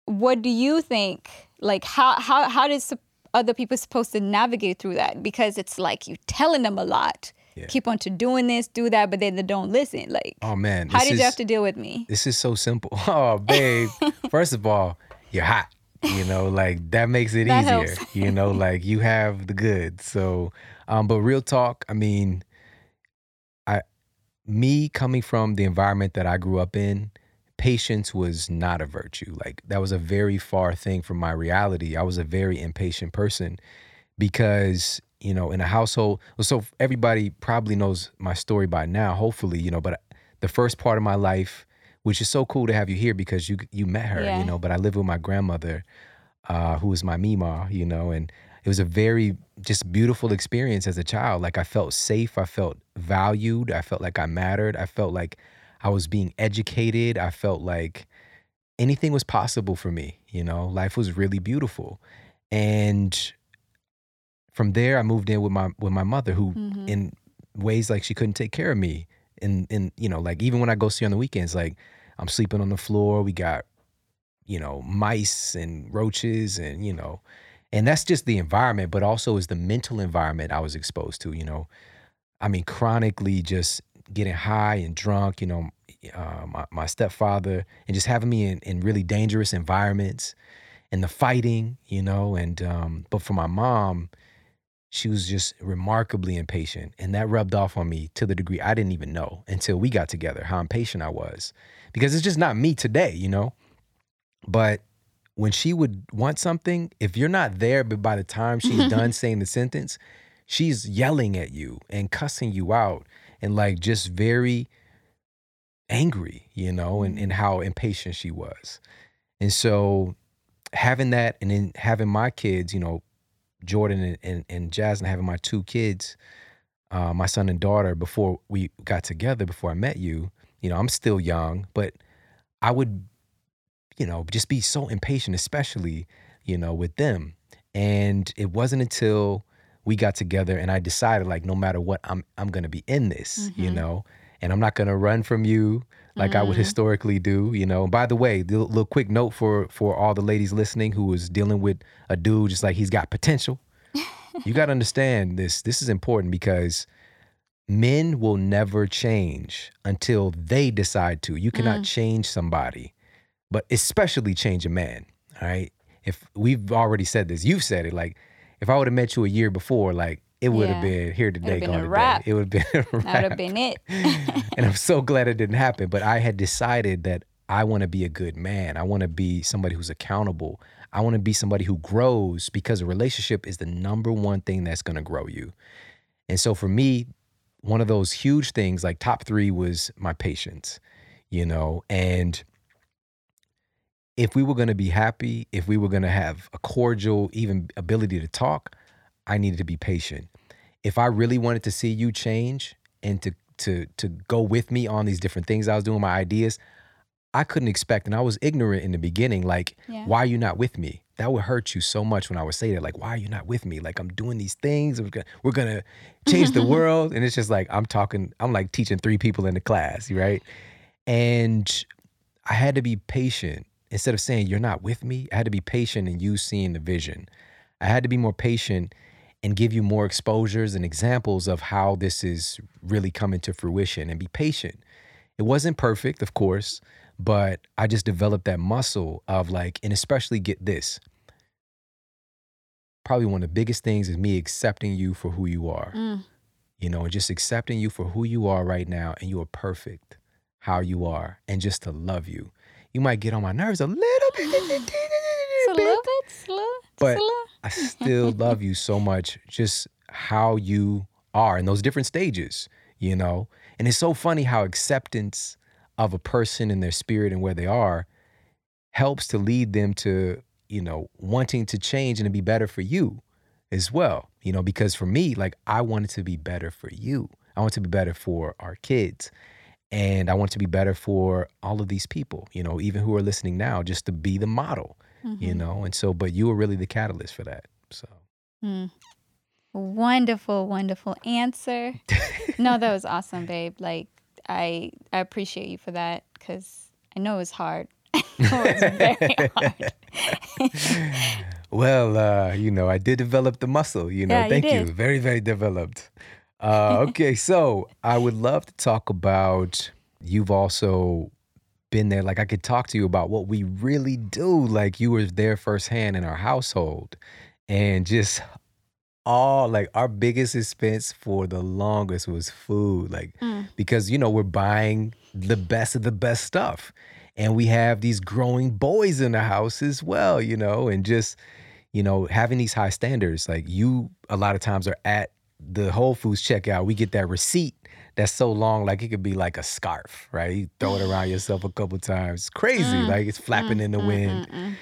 C: what do you think like how how how does other people supposed to navigate through that? Because it's like you telling them a lot.
A: Yeah.
C: keep on to doing this do that but then they don't listen like
A: oh man
C: how did you have to deal with me?
A: this is so simple. Oh babe first of all you're hot you know like that makes it
C: That
A: easier
C: helps.
A: you know like you have the goods. So um but real talk i mean me coming from the environment that i grew up in patience was not a virtue like that was a very far thing from my reality i was a very impatient person because you know in a household so everybody probably knows my story by now hopefully you know but the first part of my life which is so cool to have you here because you you met her
C: Yeah.
A: you know but i lived with my grandmother uh, who was my mima you know and it was a very just beautiful experience as a child. Like i felt safe i felt valued i felt like i mattered i felt like i was being educated i felt like anything was possible for me you know? Life was really beautiful. And from there i moved in with my with my mother who
C: Mhm.
A: in ways like she couldn't take care of me. And and you know like even when i go see her on the weekends like i'm sleeping on the floor we got you know mice and roaches and you know and that's just the environment but also is the mental environment i was exposed to you know? I mean chronically just getting high and drunk you know uh, my, my stepfather and just having me in, in really dangerous environments and the fighting you know? And um but for my mom she was just remarkably impatient and that rubbed off on me to the degree i didn't even know until we got together how impatient i was because it's just not me today you know? But when she would want something if you're not there but by the time she's done saying the sentence she's yelling at you and cussing you out and like just very angry you know and, and how impatient she was. And so having that and then having my kids you know Jordan and, and, and Jasmine having my two kids, uh, my son and daughter, before we got together, before I met you, you know, I'm still young, but I would, you know, just be so impatient, especially, you know, with them. And it wasn't until we got together and I decided like no matter what, I'm I'm gonna be in this, you
C: Mhm.
A: know, and I'm not gonna run from you like I would
C: Mm.
A: historically do, you know. And by the way, the little quick note for for all the ladies listening who is dealing with a dude just like he's got potential. you got to understand this. This is important because men will never change until they decide to. You cannot
C: Mm.
A: change somebody, but especially change a man. All right. If we've already said this, you've said it. Like, if I would have met you a year before, like it would have
C: Yeah.
A: been here today,
C: been
A: gone
C: a
A: today.
C: wrap.
A: It would have been a
C: That would have been it.
A: and I'm so glad it didn't happen. But I had decided that I want to be a good man. I want to be somebody who's accountable. I want to be somebody who grows because a relationship is the number one thing that's going to grow you. And so for me, one of those huge things, like top three, was my patience, you know, and if we were going to be happy, if we were going to have a cordial, even ability to talk, I needed to be patient. If I really wanted to see you change and to to to go with me on these different things I was doing, my ideas, I couldn't expect, and I was ignorant in the beginning. Like,
C: Yeah.
A: why are you not with me? That would hurt you so much when I would say that. Like, why are you not with me? Like, I'm doing these things. We're gonna, we're gonna change the world, and it's just like I'm talking. I'm like teaching three people in the class, right? And I had to be patient. Instead of saying you're not with me, I had to be patient in you seeing the vision. I had to be more patient and give you more exposures and examples of how this is really coming to fruition and be patient. It wasn't perfect, of course, but I just developed that muscle of like, and especially get this. Probably one of the biggest things is me accepting you for who you are
C: Mm.
A: you know, and just accepting you for who you are right now, and you are perfect how you are, and just to love you. You might get on my nerves a little bit,
C: It's a little bit slow.
A: But-. I still love you so much, just how you are in those different stages, you know? And it's so funny how acceptance of a person and their spirit and where they are helps to lead them to, you know, wanting to change and to be better for you as well, you know? Because for me, like, I wanted to be better for you. I want to be better for our kids. And I want to be better for all of these people, you know, even who are listening now, just to be the model you
C: Mhm.
A: know and so but you were really the catalyst for that so
C: Mm. Wonderful, wonderful answer. no, that was awesome, babe. Like I, I appreciate you for that because I know it's hard. I know it's very hard.
A: well uh you know i did develop the muscle you know
C: Yeah,
A: thank you,
C: did.
A: very very developed uh okay so i would love to talk about you've also been there like i could talk to you about what we really do like you were there firsthand in our household and just all like our biggest expense for the longest was food like
C: Mm.
A: because you know we're buying the best of the best stuff and we have these growing boys in the house as well you know and just you know having these high standards like you a lot of times are at the whole foods checkout we get that receipt that's so long like it could be like a scarf right you throw it around yourself a couple times It's crazy
C: Mm,
A: like it's flapping in the
C: Mm,
A: wind
C: mm, mm.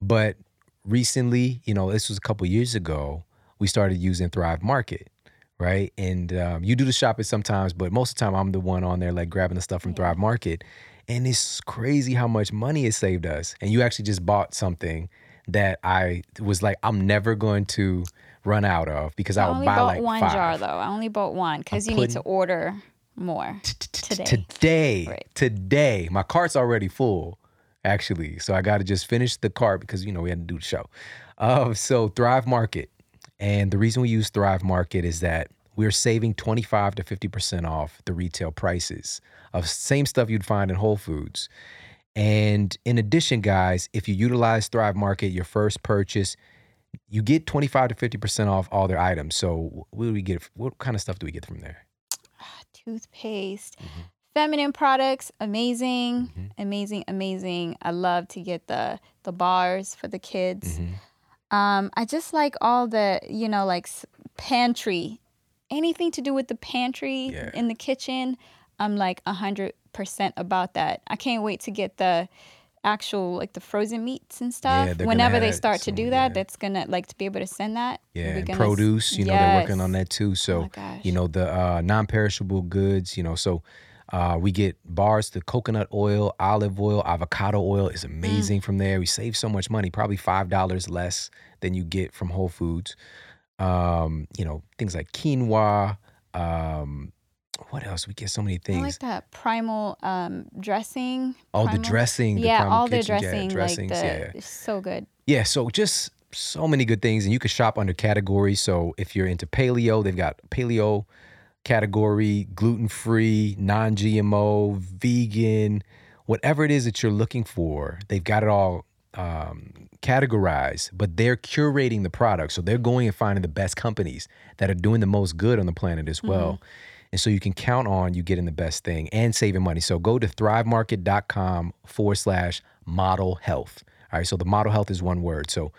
A: but recently, you know, this was a couple years ago, we started using Thrive Market, right? And um, you do the shopping sometimes, but most of the time I'm the one on there like grabbing the stuff from. Thrive Market. And it's crazy how much money it saved us. And you actually just bought something that I was like, I'm never going to run out of because I,
C: I
A: would buy
C: bought
A: like
C: one
A: five.
C: jar though. I only bought one because you need to order more. today.
A: Today,
C: Right.
A: today, my cart's already full, actually. So I got to just finish the cart because you know we had to do the show. Uh, so Thrive Market, and the reason we use Thrive Market is that we're saving twenty five to fifty percent off the retail prices of same stuff you'd find in Whole Foods. And in addition, guys, if you utilize Thrive Market, your first purchase, you get 25 to 50% off all their items. So what do we get? What kind of stuff do we get from there?
C: Toothpaste,
A: Mhm.
C: feminine products, amazing,
A: Mhm.
C: amazing, amazing. I love to get the the bars for the kids.
A: Mhm.
C: Um, I just like all the, you know, like pantry, anything to do with the pantry
A: Yeah.
C: in the kitchen. I'm like a hundred percent about that. I can't wait to get the actual like the frozen meats and stuff.
A: they're
C: Whenever they start to do that,
A: yeah.
C: that's gonna like to be able to send that.
A: Yeah, and produce, you know, they're working on that too.
C: Oh
A: So,
C: gosh.
A: you know, the uh, non perishable goods, you know, so uh, we get bars, the coconut oil, olive oil, avocado oil is
C: Mm.
A: amazing from there. We save so much money, probably $5 less than you get from Whole Foods. Um, you know, things like quinoa. Um, what else? We get so many
C: I
A: things.
C: like that primal um, dressing.
A: oh, the dressing. The
C: yeah,
A: Primal
C: all the
A: Kitchen, yeah,
C: dressing,
A: dressings,
C: like the,
A: yeah.
C: it's so good.
A: Yeah, so just so many good things, and you can shop under categories. So if you're into paleo, they've got paleo category, gluten free, non GMO, vegan, whatever it is that you're looking for, they've got it all um, categorized, but they're curating the product. So they're going and finding the best companies that are doing the most good on the planet as well. Mm-hmm. And so you can count on you getting the best thing and saving money. So go to thrivemarket.com forward slash model health. All right. So the model health is one word. So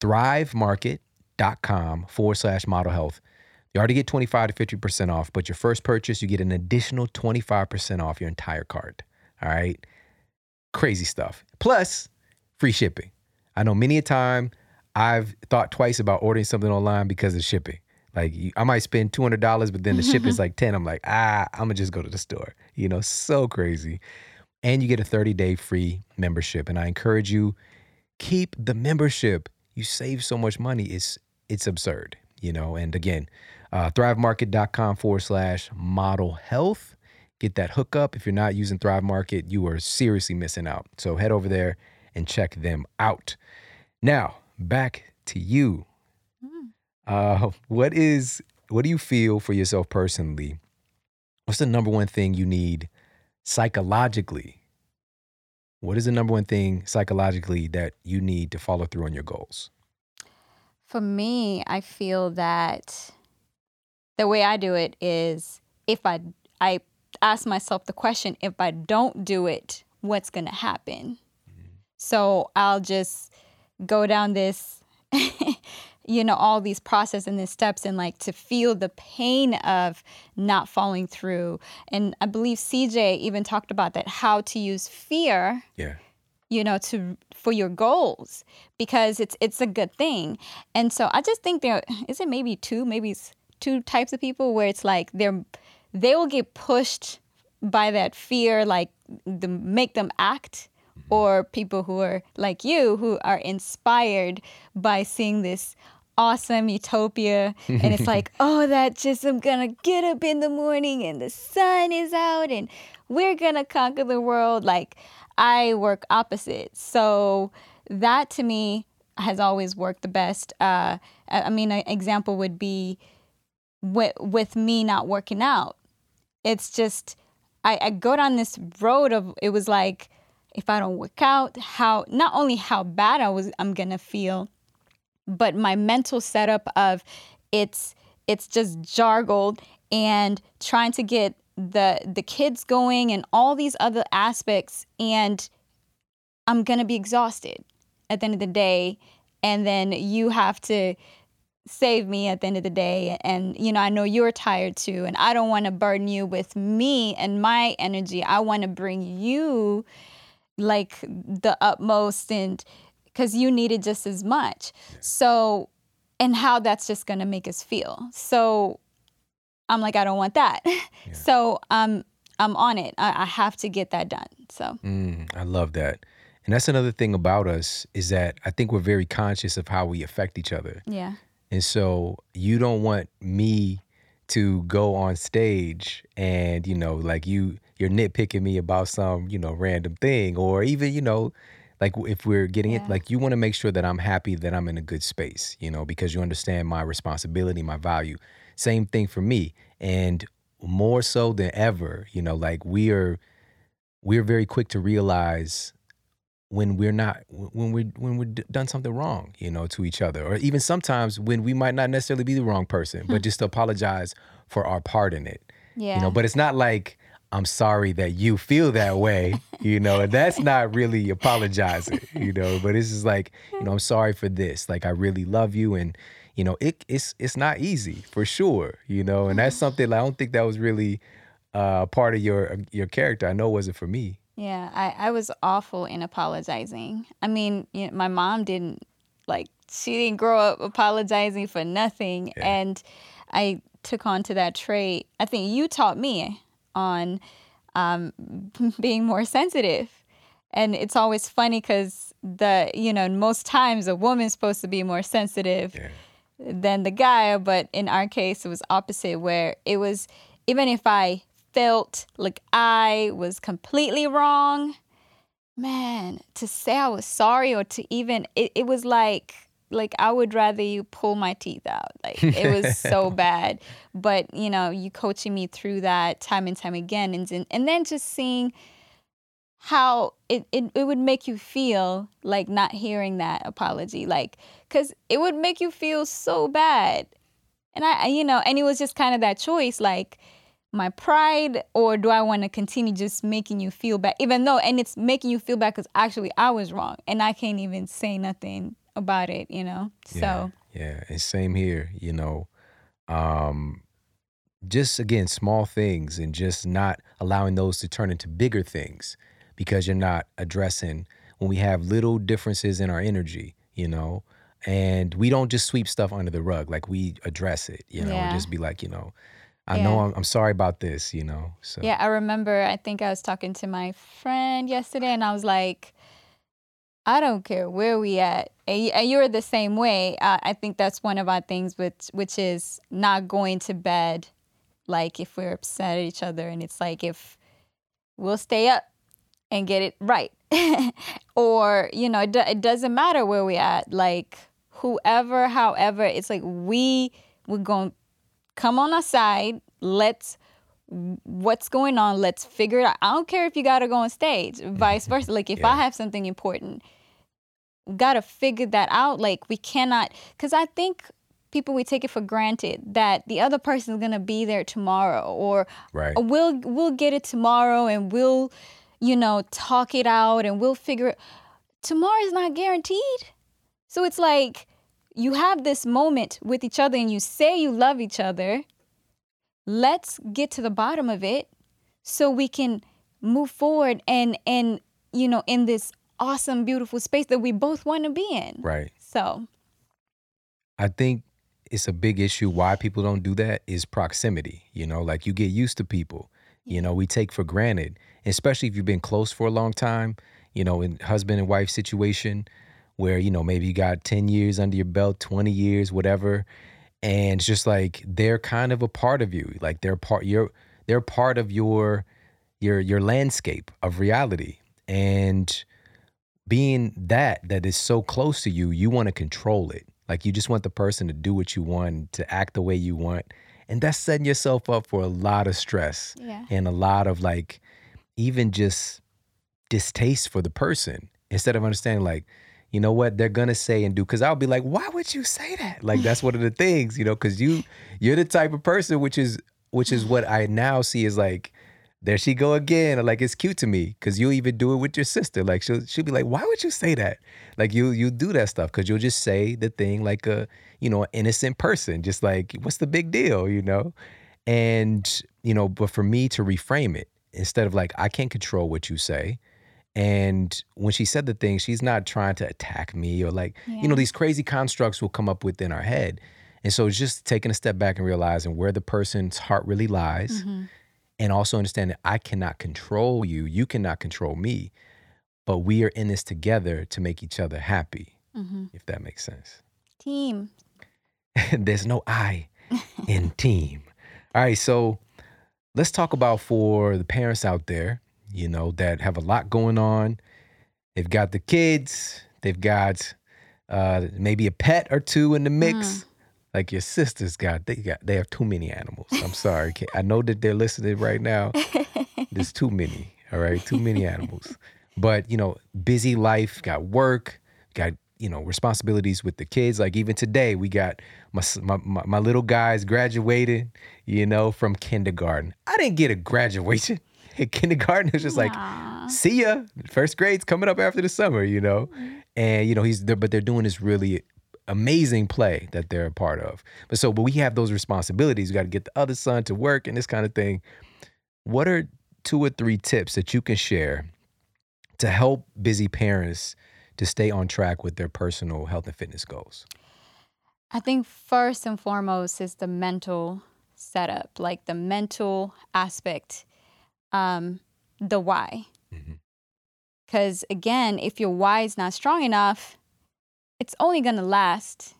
A: thrivemarket.com forward slash model health. You already get 25 to 50% off, but your first purchase, you get an additional 25% off your entire cart. All right. Crazy stuff. Plus, free shipping. I know many a time I've thought twice about ordering something online because of shipping. Like I might spend two hundred dollars, but then the ship is like ten. I'm like, ah, I'm gonna just go to the store. You know, so crazy. And you get a 30 day free membership. And I encourage you, keep the membership. You save so much money. It's it's absurd. You know. And again, uh, thrivemarket.com forward slash model health. Get that hookup. If you're not using Thrive Market, you are seriously missing out. So head over there and check them out. Now back to you. Uh, what is what do you feel for yourself personally? What's the number one thing you need psychologically? What is the number one thing psychologically that you need to follow through on your goals?
C: For me, I feel that the way I do it is if I I ask myself the question, if I don't do it, what's going to happen? Mm-hmm. So I'll just go down this you know all these process and these steps and like to feel the pain of not following through. And i believe cj even talked about that how to use fear
A: yeah.
C: you know to for your goals because it's it's a good thing. And so i just think there is it maybe two maybe two types of people where it's like they're they will get pushed by that fear like the make them act mm-hmm. or people who are like you who are inspired by seeing this awesome utopia. And it's like oh that just i'm gonna get up in the morning and the sun is out and we're gonna conquer the world. Like i work opposite. So that to me has always worked the best. Uh, i mean an example would be with, with me not working out. It's just I, I go down this road of it was like if i don't work out how not only how bad i was i'm gonna feel but my mental setup of it's it's just jargled and trying to get the the kids going and all these other aspects and I'm going to be exhausted at the end of the day. And then you have to save me at the end of the day. And you know I know you're tired too and I don't want to burden you with me and my energy. I want to bring you like the utmost and because you need it just as much. So, and how that's just going to make us feel. So, I'm like, I don't want that. Yeah. So, um, I'm on it. I, I, have to get that done. So,
A: mm, I love that. And that's another thing about us is that I think we're very conscious of how we affect each other.
C: Yeah.
A: And so you don't want me to go on stage and, you know, like you you're nitpicking me about some, you know, random thing or even, you know, like if we're getting yeah. it like you want to make sure that i'm happy that i'm in a good space you know because you understand my responsibility my value same thing for me and more so than ever you know like we are we're very quick to realize when we're not when we're when we've done something wrong you know to each other or even sometimes when we might not necessarily be the wrong person but just to apologize for our part in it
C: yeah
A: you know but it's not like I'm sorry that you feel that way, you know, and that's not really apologizing, you know, but it's just like, you know, I'm sorry for this. Like I really love you and you know, it it's it's not easy for sure, you know, and that's something like, I don't think that was really uh part of your your character. I know it wasn't for me.
C: Yeah, I I was awful in apologizing. I mean, you know, my mom didn't like she didn't grow up apologizing for nothing yeah. and I took on to that trait. I think you taught me on um, being more sensitive. And it's always funny because the you know most times a woman's supposed to be more sensitive yeah. than the guy, but in our case it was opposite where it was even if I felt like I was completely wrong, man, to say I was sorry or to even it, it was like like I would rather you pull my teeth out. Like it was so bad. But you know, you coaching me through that time and time again, and and then just seeing how it, it, it would make you feel like not hearing that apology like because it would make you feel so bad and i you know and it was just kind of that choice like my pride or do i want to continue just making you feel bad even though and it's making you feel bad because actually i was wrong and i can't even say nothing about it you know
A: Yeah,
C: so
A: yeah, and same here. You know, um, just again, small things, and just not allowing those to turn into bigger things because you're not addressing when we have little differences in our energy. You know, and we don't just sweep stuff under the rug. Like we address it. You know,
C: Yeah.
A: just be like, you know, I know I'm, I'm sorry about this. You know, so
C: Yeah, I remember. I think I was talking to my friend yesterday, and I was like, "I don't care where we at, and you're the same way." I, think that's one of our things, which which is not going to bed, like if we're upset at each other, and it's like if we'll stay up and get it right, or you know, it, do, it doesn't matter where we at, like whoever, however, it's like we we're going to come on our side. Let's what's going on. Let's figure it out. I don't care if you got to go on stage, vice versa. Like if I have something important, got to figure that out. Like we cannot, because I think people we take it for granted that the other person is gonna be there tomorrow, or
A: right.
C: we'll we'll get it tomorrow, and we'll, you know, talk it out, and we'll figure it. Tomorrow is not guaranteed, so it's like you have this moment with each other, and you say you love each other let's get to the bottom of it so we can move forward and and you know in this awesome beautiful space that we both want to be in
A: Right.
C: so
A: I think it's a big issue why people don't do that is proximity. You know, like you get used to people. You know, we take for granted, especially if you've been close for a long time, you know, in husband and wife situation where, you know, maybe you got 10 years under your belt, 20 years, whatever. And it's just like they're kind of a part of you. Like they're part you're they're part of your your your landscape of reality. And being that that is so close to you, you want to control it. Like you just want the person to do what you want, to act the way you want. And that's setting yourself up for a lot of stress
C: yeah
A: and a lot of like even just distaste for the person instead of understanding like you know what they're gonna say and do because i'll be like why would you say that like that's one of the things you know because you you're the type of person which is which is what i now see is like there she go again or like it's cute to me because you'll even do it with your sister. Like she'll, she'll be like why would you say that? Like you you do that stuff because you'll just say the thing like a you know an innocent person just like what's the big deal? You know? And you know but for me to reframe it instead of like i can't control what you say and when she said the thing she's not trying to attack me or like you know these crazy constructs will come up within our head. And so it's just taking a step back and realizing where the person's heart really lies mm-hmm. And also understand that i cannot control you you cannot control me but we are in this together to make each other happy
C: mm-hmm.
A: if that makes sense
C: team
A: there's no I in team. All right, so let's talk about for the parents out there, you know, that have a lot going on. They've got the kids, they've got uh maybe a pet or two in the mix. Like your sisters got they got they have too many animals. I'm sorry. I know that they're listening right now. There's too many. All right, too many animals. But, you know, busy life, got work, got you know responsibilities with the kids like even today we got my, my my my little guys graduated you know from kindergarten i didn't get a graduation at kindergarten it's just like see ya first grade's coming up after the summer you know mm-hmm. and you know he's there but they're doing this really amazing play that they're a part of. But so but we have those responsibilities. We got to get the other son to work and this kind of thing. What are two or three tips that you can share to help busy parents to stay on track with their personal health and fitness goals?
C: I think first and foremost is the mental setup, like the mental aspect, um, the why. Because again, if your why is not strong enough, it's only gonna last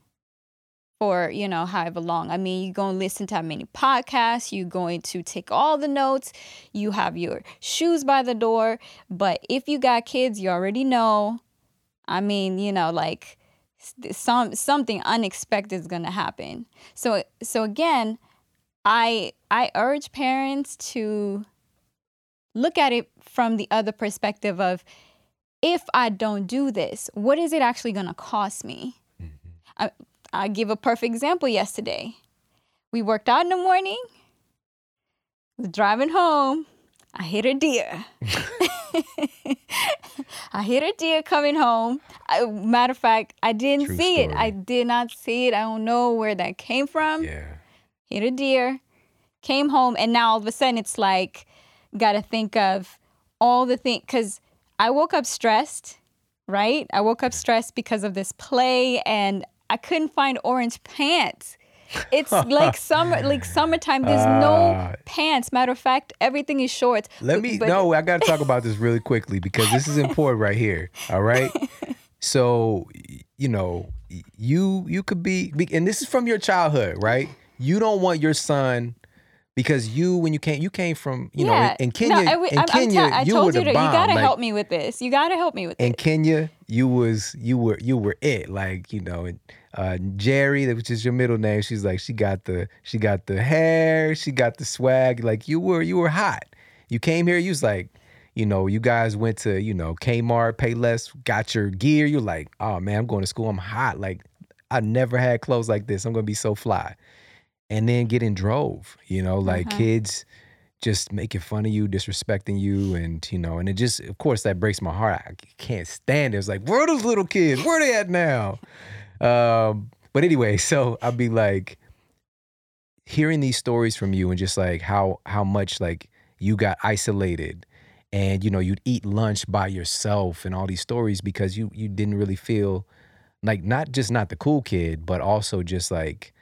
C: for you know however long. I mean, you're gonna listen to how many podcasts, you're going to take all the notes, you have your shoes by the door. But if you got kids, you already know. I mean, you know, like some something unexpected is gonna happen. So so again, I I urge parents to look at it from the other perspective of if I don't do this, what is it actually going to cost me? Mm-hmm. I, I give a perfect example yesterday. We worked out in the morning, was driving home, I hit a deer. I hit a deer coming home. I, matter of fact, I didn't
A: True
C: see it. I did not see it. I don't know where that came from.
A: Yeah.
C: Hit a deer, came home, and now all of a sudden it's like, got to think of all the things. Because I woke up stressed, right? I woke up stressed because of this play, and I couldn't find orange pants. It's like summer, like summertime. There's
A: Ah.
C: no pants. Matter of fact, everything is shorts.
A: Let
C: But-
A: me
C: but-
A: no, I got to talk about this really quickly because this is important right here. All right. So, you know, you you could be- and this is from your childhood, right? You don't want your son because you when you came you came from, you know, in, in Kenya,
C: No, w-
A: in
C: I'm- I'm
A: Kenya,
C: I
A: you
C: told
A: were
C: you to,
A: bomb.
C: you gotta
A: like,
C: help me with this. You gotta help me with
A: in
C: it.
A: Kenya, you was you were you were it. Like you know, and uh, Jerry, which is your middle name, she's like she got the she got the hair, she got the swag. Like you were you were hot. You came here, you was like, you know, you guys went to you know Kmart, Payless, got your gear. You're like, oh man, I'm going to school. I'm hot. Like I never had clothes like this. I'm gonna be so fly. And then getting drove, you know, like
C: Uh-huh.
A: kids just making fun of you, disrespecting you, and you know, and it just, of course, that breaks my heart. I can't stand it. It's like, where are those little kids? Where they at now? Um, but anyway, so I'd be like, hearing these stories from you, and just like how how much like you got isolated, and you know, you'd eat lunch by yourself, and all these stories because you you didn't really feel like not just not the cool kid, but also just like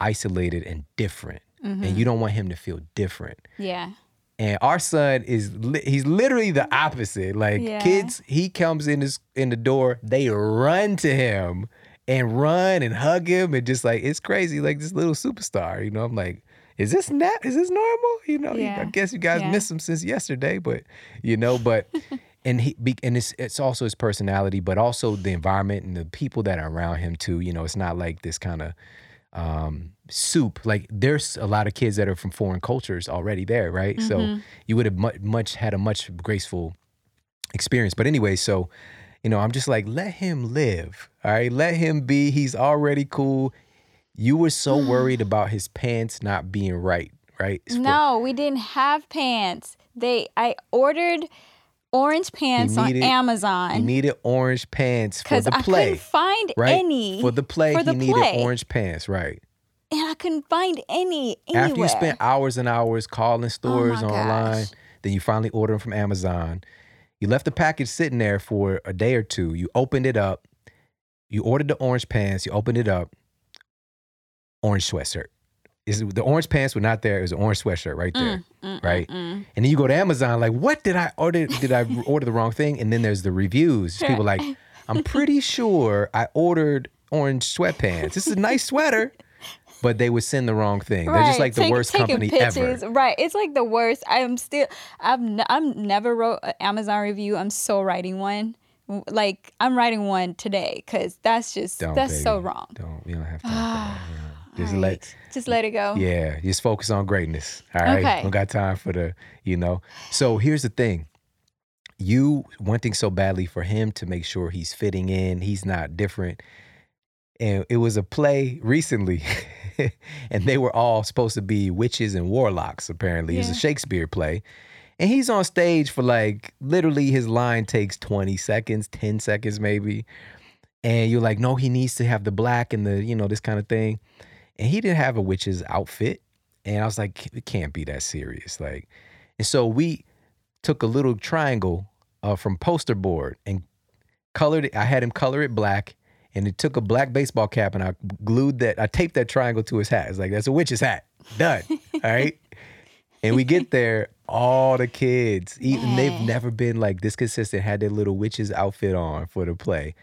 A: isolated and different,
C: Mhm.
A: and you don't want him to feel different
C: Yeah.
A: and our son is li- he's literally the opposite like
C: Yeah.
A: kids he comes in his in the door they run to him and run and hug him and just like it's crazy like this little superstar you know i'm like is this not is this normal you know you- i guess you guys
C: Yeah.
A: missed him since yesterday but you know but and he be, and it's it's also his personality but also the environment and the people that are around him too you know it's not like this kind of um soup. Like there's a lot of kids that are from foreign cultures already there right? So
C: Mhm.
A: you would have much, much had a much graceful experience. But anyway so you know i'm just like let him live all right? Let him be. He's already cool. You were so worried about his pants not being right right? It's for-
C: No, we didn't have pants. They I ordered orange pants on
A: needed- he
C: Amazon
A: needed orange pants for the
C: I
A: play
C: couldn't find
A: right
C: any
A: for the play
C: for
A: he
C: the
A: needed
C: play.
A: orange pants right
C: and I couldn't find any anywhere.
A: After you spent hours and hours calling oh stores
C: Oh
A: online,
C: gosh.
A: then you finally order them from Amazon. You left the package sitting there for a day or two. You opened it up. You ordered the orange pants. You opened it up. Orange sweatshirt. Is the orange pants were not there. It was an orange sweatshirt right there.
C: Mm, mm,
A: right?
C: mm, mm.
A: And then you go to Amazon, like, what did I order? Did I order the wrong thing? And then there's the reviews. People like, I'm pretty sure I ordered orange sweatpants. This is a nice sweater, but they would send the wrong thing. They're just like the
C: take-
A: worst company
C: pictures.
A: ever.
C: Right, it's like the worst. I'm still. I've n- I'm never wrote an Amazon review. I'm so writing one. Like I'm writing one today because that's just
A: Don't,
C: that's so wrong.
A: Don't you don't have time for that. you know. Just
C: All
A: let
C: just let it go.
A: yeah, just focus on greatness. All right.
C: Okay.
A: Don't got time for the, you know. So here's the thing. You wanting so badly for him to make sure he's fitting in, he's not different. And it was a play recently, and they were all supposed to be witches and warlocks, apparently. It's a Shakespeare play. And he's on stage for like literally his line takes 20 seconds, 10 seconds maybe. And you're like, no, he needs to have the black and the, you know, this kind of thing. And he didn't have a witch's outfit. And I was like, it can't be that serious. Like, and so we took a little triangle uh, from poster board and colored it. I had him color it black. And it took a black baseball cap and I glued that, I taped that triangle to his hat. It's like, that's a witch's hat. Done. All right. And we get there, all the kids, even they've never been like this consistent, had their little witch's outfit on for the play.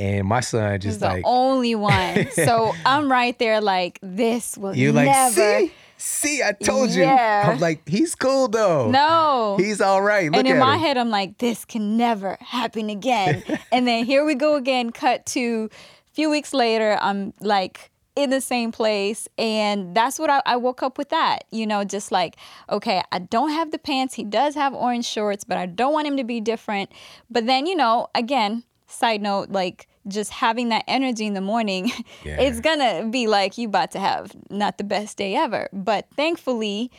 A: And my son just
C: the
A: like,
C: only one. so I'm right there, like this will
A: you're like,
C: never.
A: see, see, I told you.
C: Yeah.
A: I'm like, he's cool though.
C: No.
A: he's all right. Look
C: and in my
A: him.
C: head, I'm like, this can never happen again. and then here we go again. Cut to a few weeks later. I'm like, in the same place. And that's what I, I woke up with that, you know, just like, okay, I don't have the pants. He does have orange shorts, but I don't want him to be different. But then, you know, again, side note, like just having that energy in the morning,
A: Yeah.
C: it's gonna be like you about to have not the best day ever. But thankfully,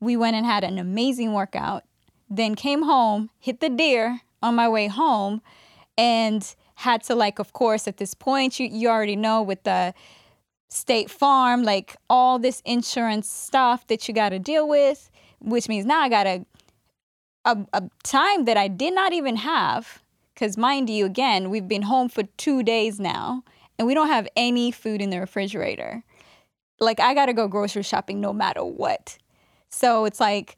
C: we went and had an amazing workout, then came home, hit the deer on my way home, and had to like, of course, at this point, you you already know with the State Farm, like all this insurance stuff that you got to deal with, which means now I got a, a a time that I did not even have. Because mind you, again, we've been home for two days now, and we don't have any food in the refrigerator. Like I got to go grocery shopping no matter what. So it's like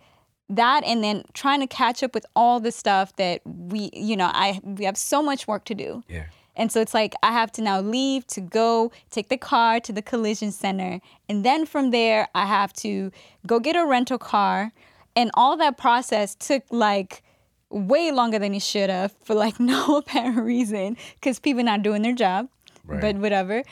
C: that, and then trying to catch up with all the stuff that we, you know, I we have so much work to do.
A: Yeah.
C: And so it's like I have to now leave to go take the car to the collision center. And then from there, I have to go get a rental car. And all that process took like way longer than it should have for like no apparent reason because people not doing their job.
A: Right.
C: But whatever.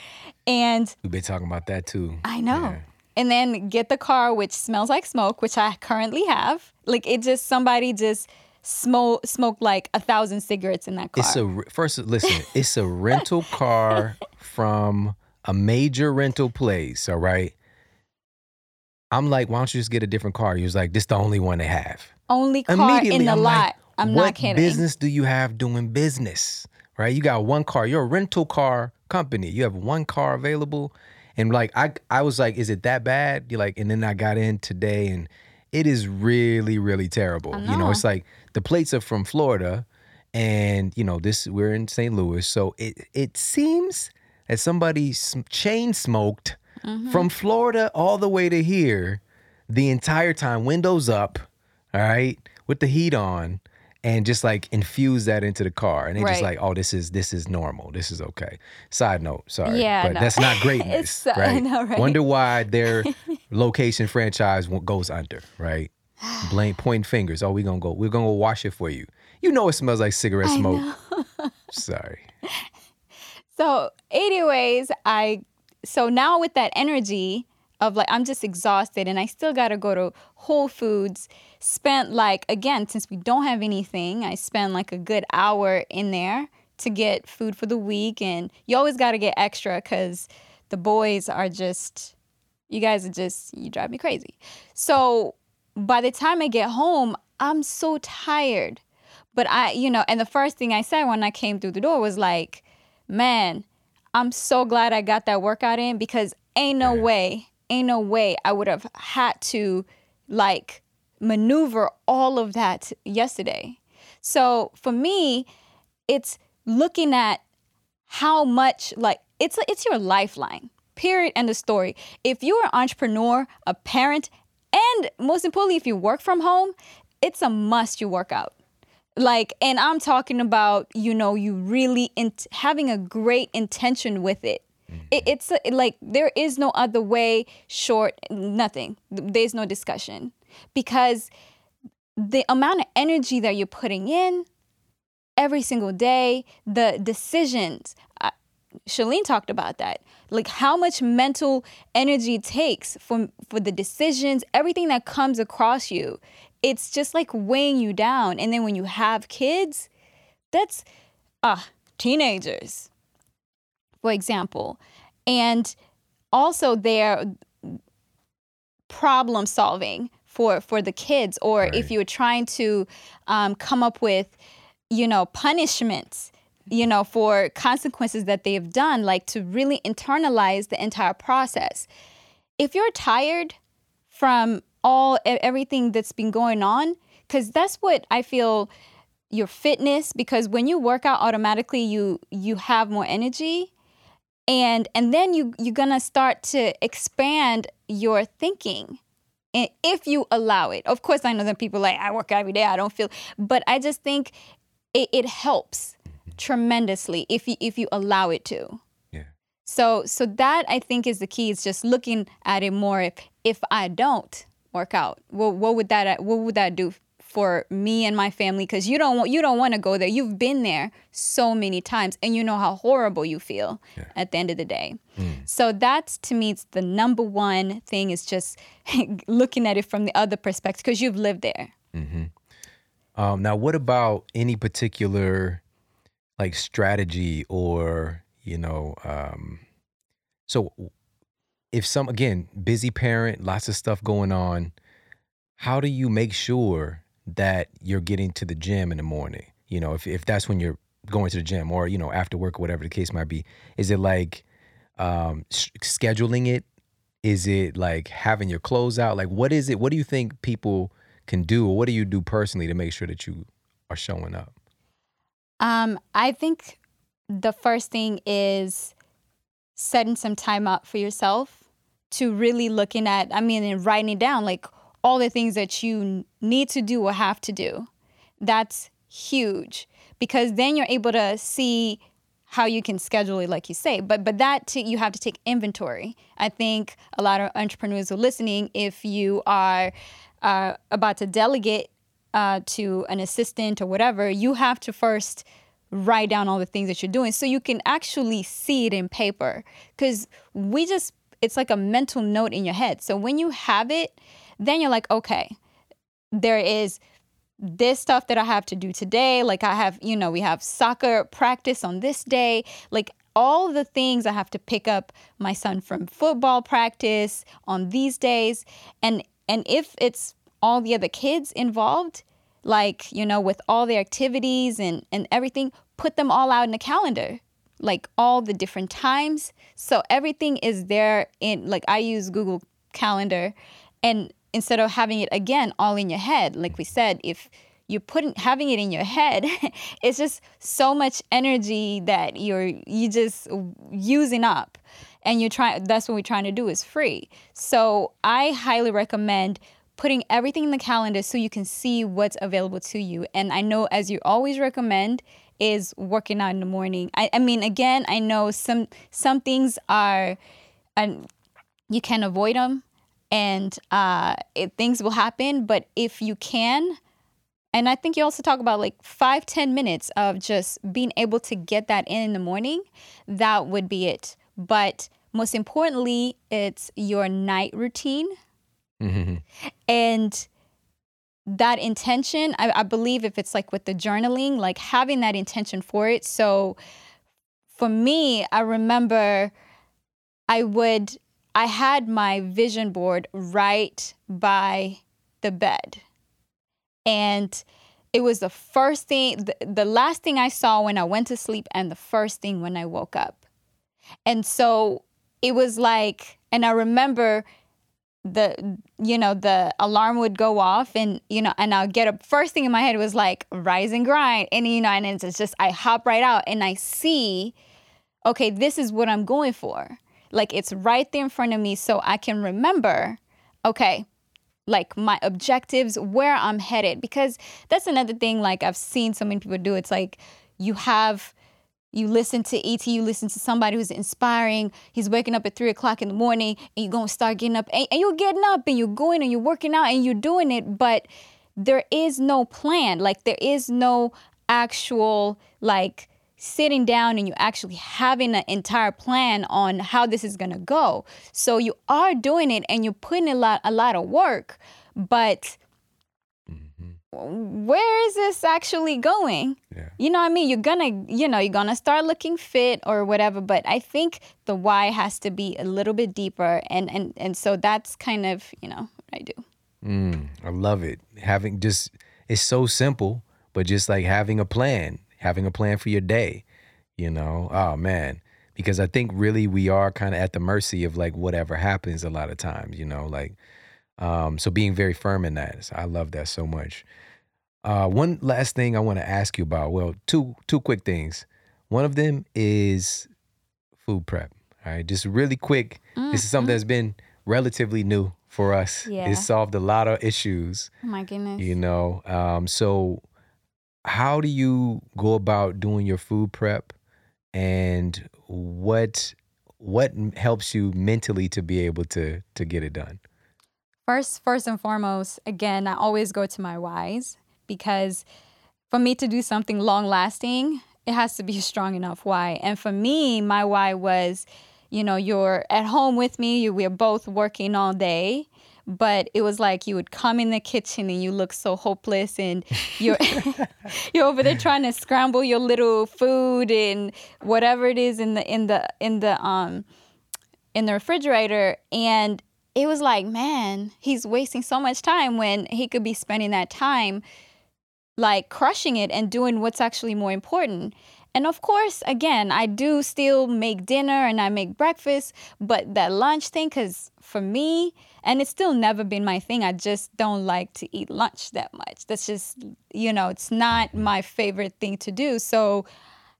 C: And
A: We've been talking about that too.
C: I know.
A: Yeah.
C: And then get the car, which smells like smoke, which I currently have. Like it just somebody just smoke smoked like a thousand cigarettes in that car.
A: It's a first. Listen, it's a rental car from a major rental place. All right. I'm like, why don't you just get a different car? He was like, this the only one they have.
C: Only car in the
A: I'm
C: lot.
A: like,
C: I'm
A: what
C: not kidding.
A: business do you have doing business? Right? You got one car. You're a rental car company. You have one car available. And like I I was like, is it that bad? You're like, and then I got in today and it is really, really terrible. You know,
C: know.
A: it's like the plates are from Florida and you know, this we're in St. Louis. So it it seems that somebody chain smoked
C: Mm-hmm.
A: from Florida all the way to here the entire time, windows up, all right, with the heat on, and just like infuse that into the car. And they just like, oh, this is this is normal. This is okay. Side note, sorry.
C: Yeah,
A: but
C: no.
A: that's not greatness. Right?
C: know, right?
A: Wonder why their location franchise goes under, right? Blame pointing fingers. Oh, we're gonna go, we're gonna go wash it for you. You know it smells like cigarette smoke. Sorry.
C: So, anyways, I so now with that energy of like I'm just exhausted and I still got to go to Whole Foods. Spent like again since we don't have anything, I spent like a good hour in there to get food for the week and you always got to get extra cuz the boys are just you guys are just you drive me crazy. So, by the time I get home, I'm so tired. But I, you know, and the first thing I said when I came through the door was like, man, I'm so glad I got that workout in because ain't no way, ain't no way I would have had to like maneuver all of that yesterday. So for me, it's looking at how much like it's it's your lifeline. Period. and the story. If you're an entrepreneur, a parent, and most importantly, if you work from home, it's a must you work out. Like, and I'm talking about, you know, you really in- having a great intention with it. Mm-hmm. it it's a, like there is no other way short, nothing. There's no discussion because the amount of energy that you're putting in every single day, the decisions. Uh, Shalene talked about that. Like how much mental energy takes for for the decisions, everything that comes across you. It's just like weighing you down. And then when you have kids, that's ah teenagers, for example, and also their problem solving for for the kids, or if you're trying to um, come up with, you know, punishments you know, for consequences that they have done, like to really internalize the entire process. If you're tired from all everything that's been going on, because that's what I feel your fitness because when you work out automatically you you have more energy and and then you you're gonna start to expand your thinking and if you allow it of course i know that people like i work every day i don't feel but i just think it, it helps tremendously if you if you allow it to
A: Yeah.
C: so so that i think is the key is just looking at it more if if i don't work out what what would that what would that do for me and my family because you don't want you don't want to go there. You've been there so many times and you know how horrible you feel yeah. at the end of the day. Mm. So that's to me it's the number one thing is just looking at it from the other perspective because you've lived there.
A: Mm-hmm. Um, now, what about any particular like strategy or you know? Um, so if some again busy parent, lots of stuff going on, how do you make sure that you're getting to the gym in the morning? You know, if if that's when you're going to the gym or you know after work or whatever the case might be, is it like um, scheduling it? Is it like having your clothes out? Like, what is it? What do you think people can do, or what do you do personally to make sure that you are showing up?
C: Um, I think the first thing is setting some time up for yourself to really looking at, I mean, and writing it down, like all the things that you need to do or have to do. That's huge because then you're able to see how you can schedule it like you say. But but that you have to take inventory. I think a lot of entrepreneurs are listening. If you are uh, about to delegate uh, to an assistant or whatever you have to first write down all the things that you're doing so you can actually see it in paper. Because we just it's like a mental note in your head. So when you have it then you're like okay there is this stuff that I have to do today. Like I have, you know, we have soccer practice on this day. Like all the things I have to pick up my son from football practice on these days. And and if it's all the other kids involved, like, you know, with all the activities and, and everything, put them all out in the calendar. Like all the different times. So everything is there in like I use Google Calendar and instead of having it again all in your head like we said if you're putting having it in your head it's just so much energy that you're you just using up. And you're trying that's what we're trying to do is free. So i highly recommend putting everything in the calendar so you can see what's available to you. And i know as you always recommend is working out in the morning. I, I mean again i know some some things are and you can avoid them and uh, it, things will happen. But if you can, and I think you also talk about like five ten minutes of just being able to get that in in the morning, that would be it. But most importantly, it's your night routine. Mm-hmm. And that intention, I, I believe if it's like with the journaling, like having that intention for it. So for me, I remember I would I had my vision board right by the bed. And it was the first thing, the, the, last thing I saw when I went to sleep, and the first thing when I woke up. And so it was like, and I remember the you know the alarm would go off and you know and i'll get up first thing in my head was like rise and grind and you know and it's just i hop right out and i see okay this is what i'm going for like it's right there in front of me so I can remember, okay, like my objectives, where I'm headed. Because that's another thing, like I've seen so many people do. It's like you have you listen to ET, you listen to somebody who's inspiring. He's waking up at three o'clock in the morning and you're gonna start getting up and, and you're getting up and you're going and you're working out and you're doing it, but there is no plan. Like there is no actual like sitting down and you actually having an entire plan on how this is going to go. So you are doing it and you're putting a lot a lot of work, but mm-hmm. where is this actually going? Yeah. You know what I mean? You're gonna, you know, you're gonna start looking fit or whatever, but I think the why has to be a little bit deeper and and and so that's kind of, you know, what I do.
A: Mm, I love it. Having just it's so simple, but just like having a plan having a plan for your day, you know? Oh man. Because I think really we are kind of at the mercy of like whatever happens a lot of times, you know, like um so being very firm in that. So I love that so much. Uh one last thing I want to ask you about. Well, two two quick things. One of them is food prep. All right, just really quick. Mm-hmm. This is something mm-hmm. that's been relatively new for us. Yeah. It solved a lot of issues.
C: Oh my goodness.
A: You know, um, so how do you go about doing your food prep and what what helps you mentally to be able to to get it done
C: first first and foremost again i always go to my whys because for me to do something long lasting, it has to be a strong enough why. And for me, my why was, you know, you're at home with me, you, we're both working all day but it was like you would come in the kitchen and you look so hopeless and you're you're over there trying to scramble your little food and whatever it is in the in the in the um in the refrigerator. And it was like man he's wasting so much time when he could be spending that time like crushing it and doing what's actually more important. And of course, again, I do still make dinner and I make breakfast, but that lunch thing, because for me, and it's still never been my thing, I just don't like to eat lunch that much. That's just, you know, it's not mm. my favorite thing to do. So,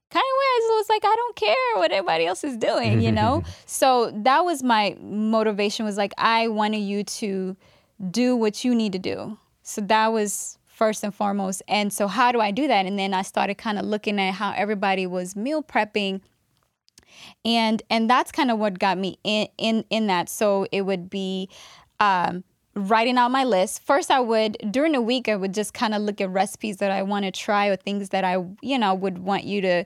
C: kind of ways, it was like, I don't care what everybody else is doing, you know? so, that was my motivation, was like, I wanted you to do what you need to do. So, that was first and foremost. And so, how do I do that? And then I started kind of looking at how everybody was meal prepping. And and that's kind of what got me in in in that. So it would be um, writing out my list. First, I would during the week I would just kind of look at recipes that I want to try or things that I you know would want you to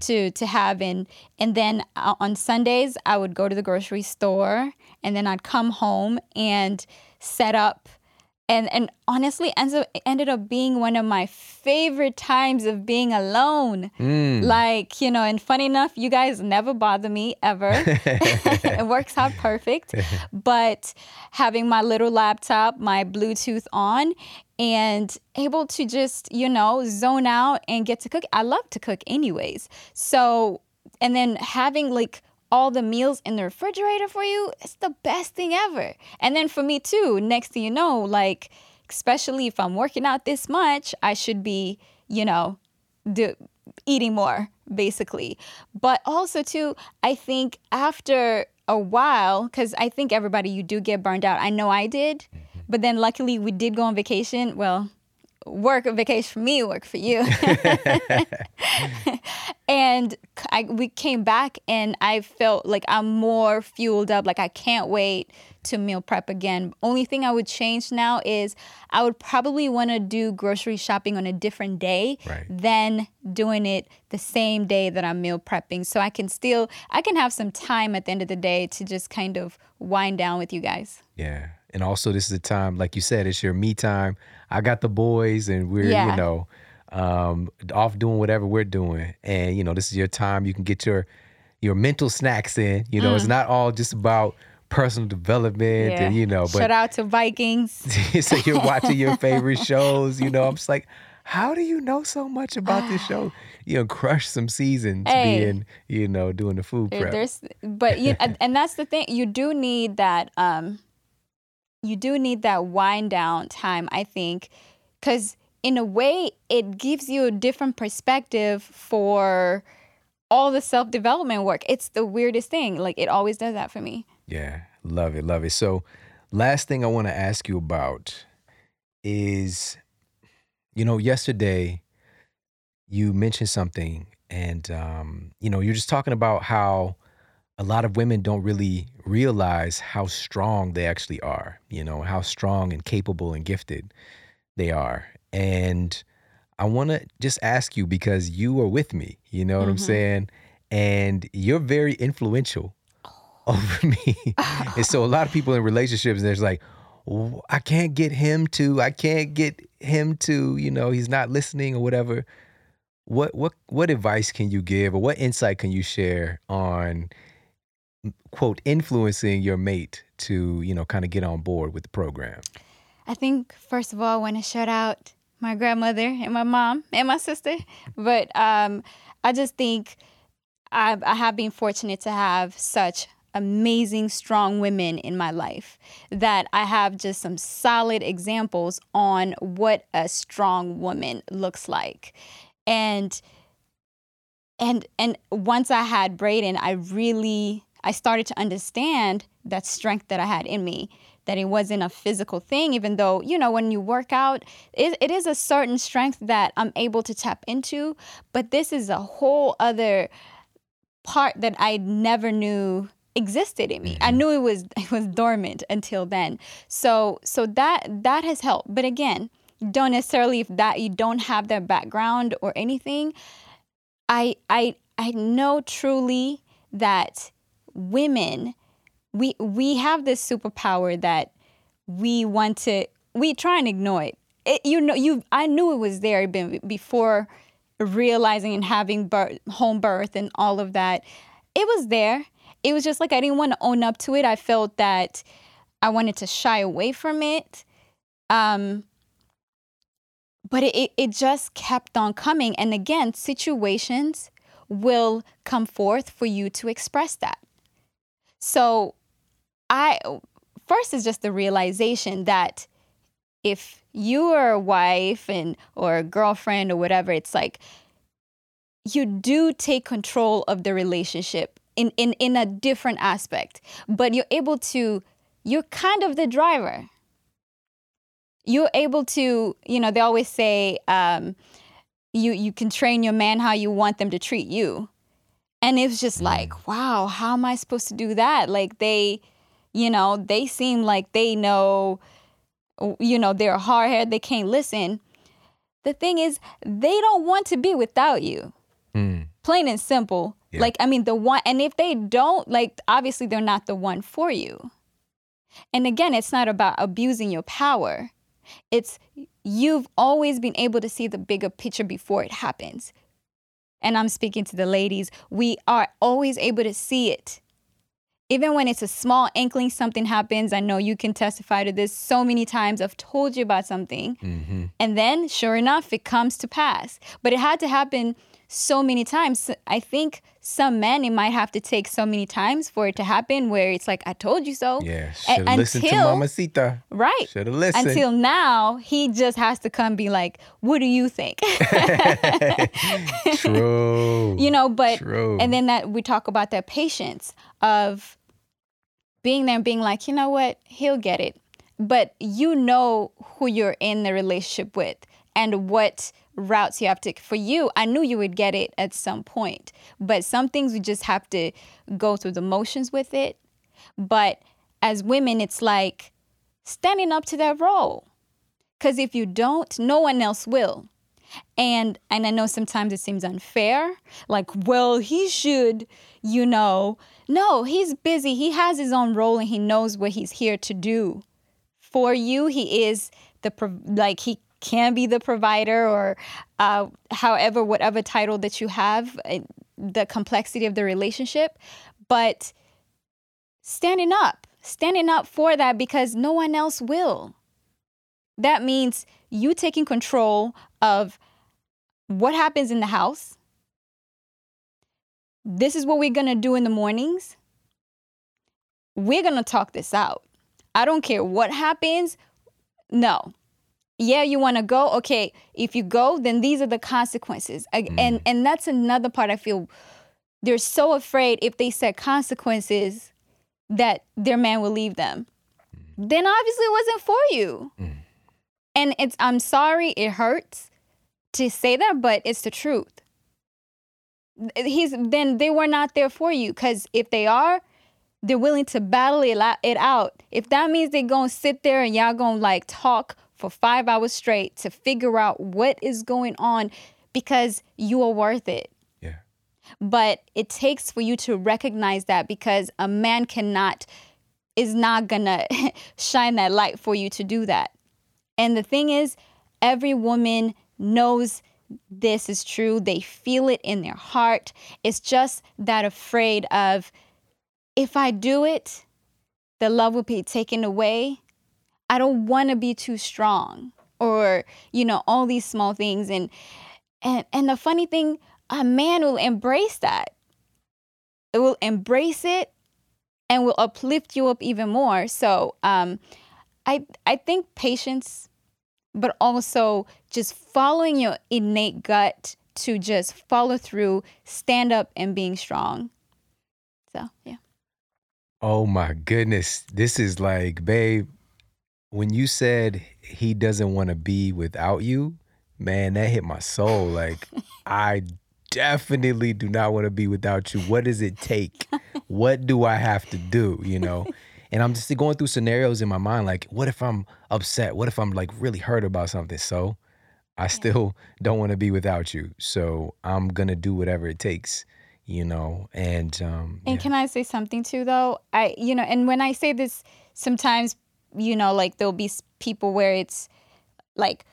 C: to to have and and then uh, on Sundays I would go to the grocery store and then I'd come home and set up and and honestly ends up, ended up being one of my favorite times of being alone. Mm. like you know and funny enough you guys never bother me ever. It works out perfect. But having my little laptop my bluetooth on and able to just you know zone out and get to cook. I love to cook anyways. So and then having like all the meals in the refrigerator for you, it's the best thing ever. And then for me too, next thing you know, like especially if I'm working out this much, I should be, you know, do, eating more basically. But also too, I think after a while, because I think everybody you do get burned out. I know I did, mm-hmm. but then luckily we did go on vacation. Well, work a vacation for me, work for you. and I, we came back and I felt like I'm more fueled up. Like I can't wait to meal prep again. Only thing I would change now is I would probably want to do grocery shopping on a different day right. than doing it the same day that I'm meal prepping. So I can still I can have some time at the end of the day to just kind of wind down with you guys.
A: Yeah. And also this is a time like you said it's your me time. I got the boys and we're, yeah. you know, um, off doing whatever we're doing. And, you know, this is your time. You can get your your mental snacks in. You know, mm. it's not all just about personal development yeah. and you know, but
C: shout out to Vikings.
A: so you're watching your favorite shows, you know. I'm just like, how do you know so much about this show? You know, crush some seasons hey, being, you know, doing the food prep. There's,
C: but you, and that's the thing. You do need that. Um, you do need that wind down time. I think, because in a way, it gives you a different perspective for all the self development work. It's the weirdest thing. Like it always does that for me.
A: Yeah, love it, love it. So, last thing I want to ask you about is, you know, yesterday you mentioned something, and um, you know, you're just talking about how a lot of women don't really realize how strong they actually are. You know, how strong and capable and gifted they are. And I want to just ask you because you are with me, you know what mm-hmm. I'm saying? And you're very influential over me. and so a lot of people in relationships, there's like, I can't get him to, I can't get him to, you know, he's not listening or whatever. What what what advice can you give or what insight can you share on quote influencing your mate to, you know, kind of get on board with the program?
C: I think first of all, I want to shout out my grandmother and my mom and my sister. But um, I just think I've, I have been fortunate to have such amazing, strong women in my life that I have just some solid examples on what a strong woman looks like. And and and once I had Braden, I really I started to understand that strength that I had in me that it wasn't a physical thing, even though, you know, when you work out, it, it is a certain strength that I'm able to tap into. But this is a whole other part that I never knew existed in me. I mm-hmm. knew it was it was dormant until then. So so that that has helped. But again, don't necessarily if that you don't have that background or anything, I I I know truly that women we we have this superpower that we want to we try and ignore it. it you know you I knew it was there before realizing and having birth, home birth and all of that. It was there. It was just like I didn't want to own up to it. I felt that I wanted to shy away from it. Um, but it, it just kept on coming. And again, situations will come forth for you to express that. So I first is just the realization that if you are a wife and or a girlfriend or whatever, it's like you do take control of the relationship in, in, in a different aspect, but you're able to, you're kind of the driver you're able to, you know, they always say um, you you can train your man how you want them to treat you. And it was just mm. like, wow, how am I supposed to do that? Like they, you know, they seem like they know, you know, they're hard headed, they can't listen. The thing is, they don't want to be without you. Mm. Plain and simple. Yeah. Like, I mean, the one, and if they don't, like, obviously they're not the one for you. And again, it's not about abusing your power. It's you've always been able to see the bigger picture before it happens. And I'm speaking to the ladies, we are always able to see it. Even when it's a small inkling something happens, I know you can testify to this so many times. I've told you about something. Mm-hmm. And then, sure enough, it comes to pass. But it had to happen so many times. I think some men it might have to take so many times for it to happen where it's like I told you so.
A: Yeah, should have listened to Mamacita.
C: Right.
A: Should have listened.
C: Until now, he just has to come be like, "What do you think?"
A: True.
C: you know, but
A: True.
C: and then that we talk about that patience of being there and being like, you know what, he'll get it. But you know who you're in the relationship with and what routes you have to for you i knew you would get it at some point but some things we just have to go through the motions with it. But as women it's like standing up to that role because if you don't no one else will. And and i know sometimes it seems unfair like well he should you know. No he's busy he has his own role and he knows what he's here to do for you. He is the like he can be the provider or uh, however, whatever title that you have, eh, the complexity of the relationship. But standing up, standing up for that because no one else will. That means you taking control of what happens in the house. This is what we're going to do in the mornings. We're going to talk this out. I don't care what happens. No, yeah you want to go okay if you go then these are the consequences mm. and and that's another part i feel they're so afraid if they set consequences that their man will leave them mm. then obviously it wasn't for you mm. and it's i'm sorry it hurts to say that but it's the truth he's then they were not there for you because if they are they're willing to battle it out if that means they're gonna sit there and y'all gonna like talk for five hours straight to figure out what is going on because you are worth it.
A: Yeah.
C: But it takes for you to recognize that because a man cannot, is not gonna shine that light for you to do that. And the thing is, every woman knows this is true. They feel it in their heart. It's just that afraid of if I do it, the love will be taken away I don't want to be too strong or you know all these small things. And and and the funny thing a man will embrace that. It will embrace it and will uplift you up even more. So um i i think patience but also just following your innate gut to just follow through stand up and being strong. So yeah.
A: Oh my goodness. This is like babe when you said he doesn't want to be without you, man, that hit my soul. Like, I definitely do not want to be without you. What does it take? what do I have to do? You know? And I'm just going through scenarios in my mind like, what if I'm upset? What if I'm like really hurt about something? So I still don't want to be without you. So I'm gonna do whatever it takes, you know. And um
C: And
A: yeah.
C: can I say something too, though? I, you know, and when I say this, sometimes, you know, like there'll be people where it's like,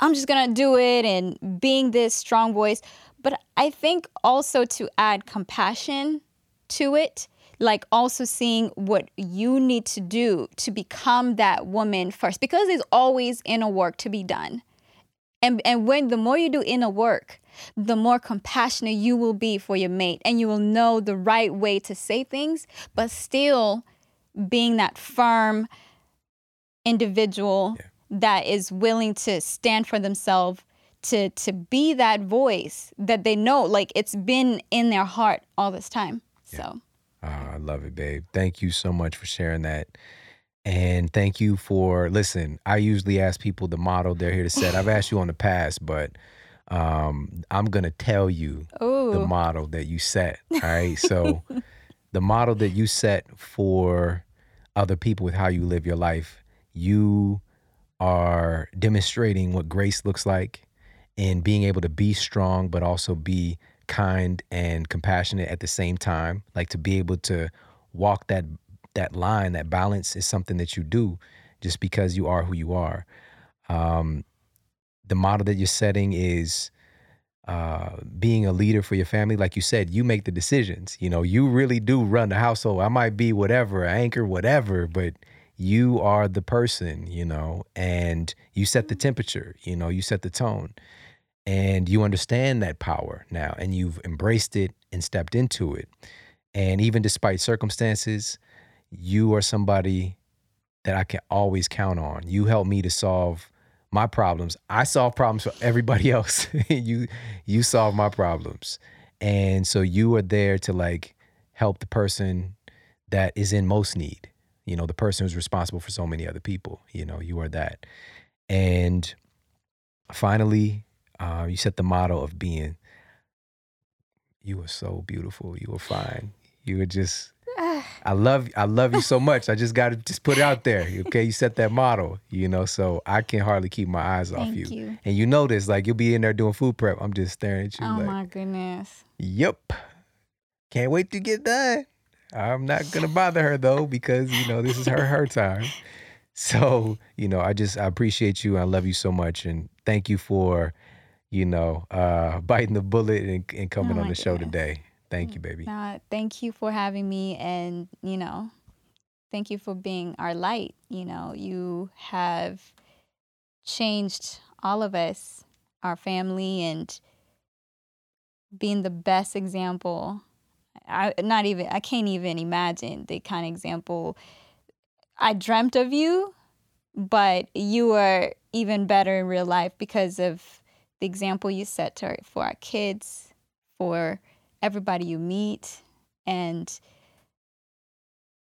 C: I'm just gonna do it and being this strong voice. But I think also to add compassion to it, like also seeing what you need to do to become that woman first, because there's always inner work to be done. And, and when the more you do inner work, the more compassionate you will be for your mate and you will know the right way to say things, but still being that firm individual that is willing to stand for themselves to to be that voice that they know like it's been in their heart all this time. So
A: Ah, I love it, babe. Thank you so much for sharing that. And thank you for listen. I usually ask people the model they're here to set. I've asked you on the past, but um, I'm gonna tell you the model that you set. All right. So the model that you set for other people with how you live your life, you are demonstrating what grace looks like in being able to be strong, but also be kind and compassionate at the same time. Like to be able to walk that that line, that balance is something that you do just because you are who you are. Um, the model that you're setting is uh, being a leader for your family. Like you said, you make the decisions. You know, you really do run the household. I might be whatever, anchor, whatever, but you are the person, you know, and you set the mm-hmm. temperature, you know, you set the tone. And you understand that power now, and you've embraced it and stepped into it. And even despite circumstances, you are somebody that I can always count on. You help me to solve my problems. I solve problems for everybody else. you you solve my problems. And so you are there to like help the person that is in most need. You know, the person who's responsible for so many other people. You know, you are that. And finally, uh, you set the model of being you are so beautiful. You are fine. You are just I love I love you so much. I just got to just put it out there. Okay, you set that model, you know, so I can hardly keep my eyes off
C: Thank
A: you.
C: you.
A: And you notice like you'll be in there doing food prep. I'm just staring at you
C: Oh
A: like,
C: my goodness.
A: "Yep. Can't wait to get done." I'm not going to bother her though because, you know, this is her her time. So, you know, I just I appreciate you. I love you so much and thank you for, you know, uh biting the bullet and, and coming
C: Oh
A: on the show today. Thank you, baby.
C: Uh, thank you for having me, and you know, thank you for being our light. You know, you have changed all of us, our family, and being the best example. I not even I can't even imagine the kind of example I dreamt of you, but you are even better in real life because of the example you set to for our kids, for everybody you meet, and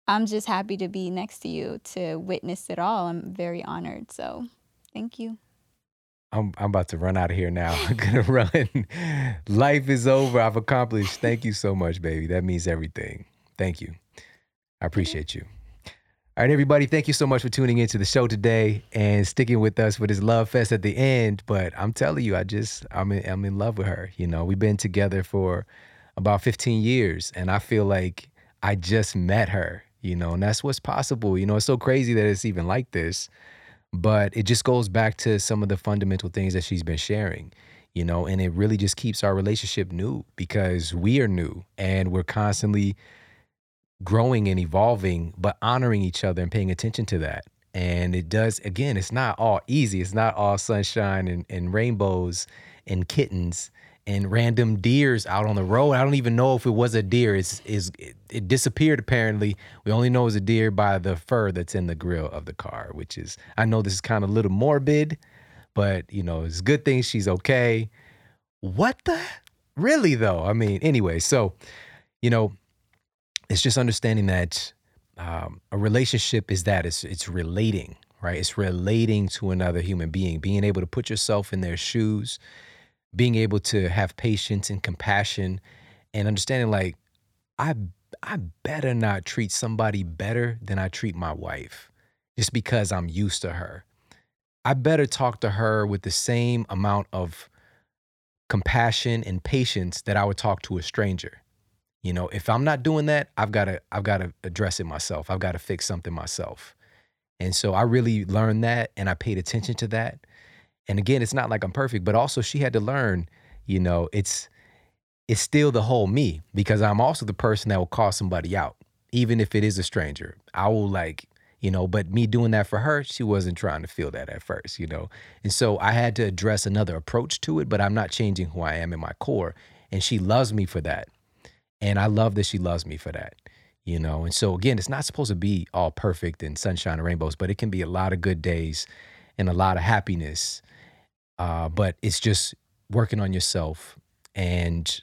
C: I'm just happy to be next to you to witness it all. I'm very honored. So, thank you.
A: I'm I'm about to run out of here now. I'm gonna run. Life is over. I've accomplished. Thank you so much, baby. That means everything. Thank you. I appreciate you. All right, everybody. Thank you so much for tuning into the show today and sticking with us for this love fest at the end. But I'm telling you, I just I'm in, I'm in love with her. You know, we've been together for about 15 years, and I feel like I just met her. You know, and that's what's possible. You know, it's so crazy that it's even like this but it just goes back to some of the fundamental things that she's been sharing you know and it really just keeps our relationship new because we are new and we're constantly growing and evolving but honoring each other and paying attention to that. And it does again it's not all easy. It's not all sunshine and, and rainbows and kittens and random deers out on the road. I don't even know if it was a deer. It's is it, it disappeared apparently. We only know it was a deer by the fur that's in the grill of the car, which is I know this is kind of a little morbid, but you know, it's a good thing she's okay. What the really though? I mean, anyway, so you know, it's just understanding that um, a relationship is that it's it's relating, right? It's relating to another human being, being able to put yourself in their shoes, being able to have patience and compassion, and understanding like I I better not treat somebody better than I treat my wife just because I'm used to her. I better talk to her with the same amount of compassion and patience that I would talk to a stranger. You know, if I'm not doing that, I've got to I've got to address it myself. I've got to fix something myself. And so I really learned that and I paid attention to that. And again, it's not like I'm perfect, but also she had to learn, you know, it's it's still the whole me because I'm also the person that will call somebody out, even if it is a stranger. I will like, you know, but me doing that for her, she wasn't trying to feel that at first, you know. And so I had to address another approach to it, but I'm not changing who I am in my core. And she loves me for that. And I love that she loves me for that, you know. And so, again, it's not supposed to be all perfect and sunshine and rainbows, but it can be a lot of good days and a lot of happiness. Uh, but it's just working on yourself and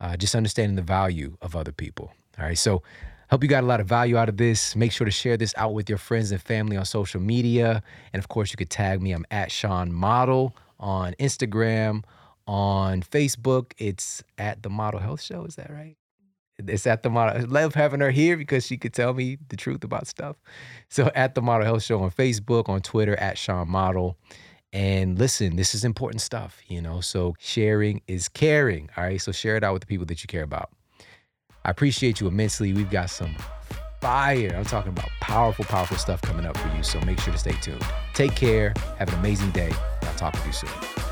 A: uh, just understanding the value of other people. All right. So, Hope you got a lot of value out of this. Make sure to share this out with your friends and family on social media. And of course, you could tag me. I'm at Shawn Model on Instagram, on Facebook. It's at the Model Health Show. Is that right? It's at the model. I love having her here because she could tell me the truth about stuff. So at the Model Health Show on Facebook, on Twitter, at Shawn Model. And listen, this is important stuff, you know. So sharing is caring. All right. So share it out with the people that you care about. I appreciate you immensely. We've got some fire. I'm talking about powerful, powerful stuff coming up for you. So make sure to stay tuned. Take care. Have an amazing day. I'll talk with you soon.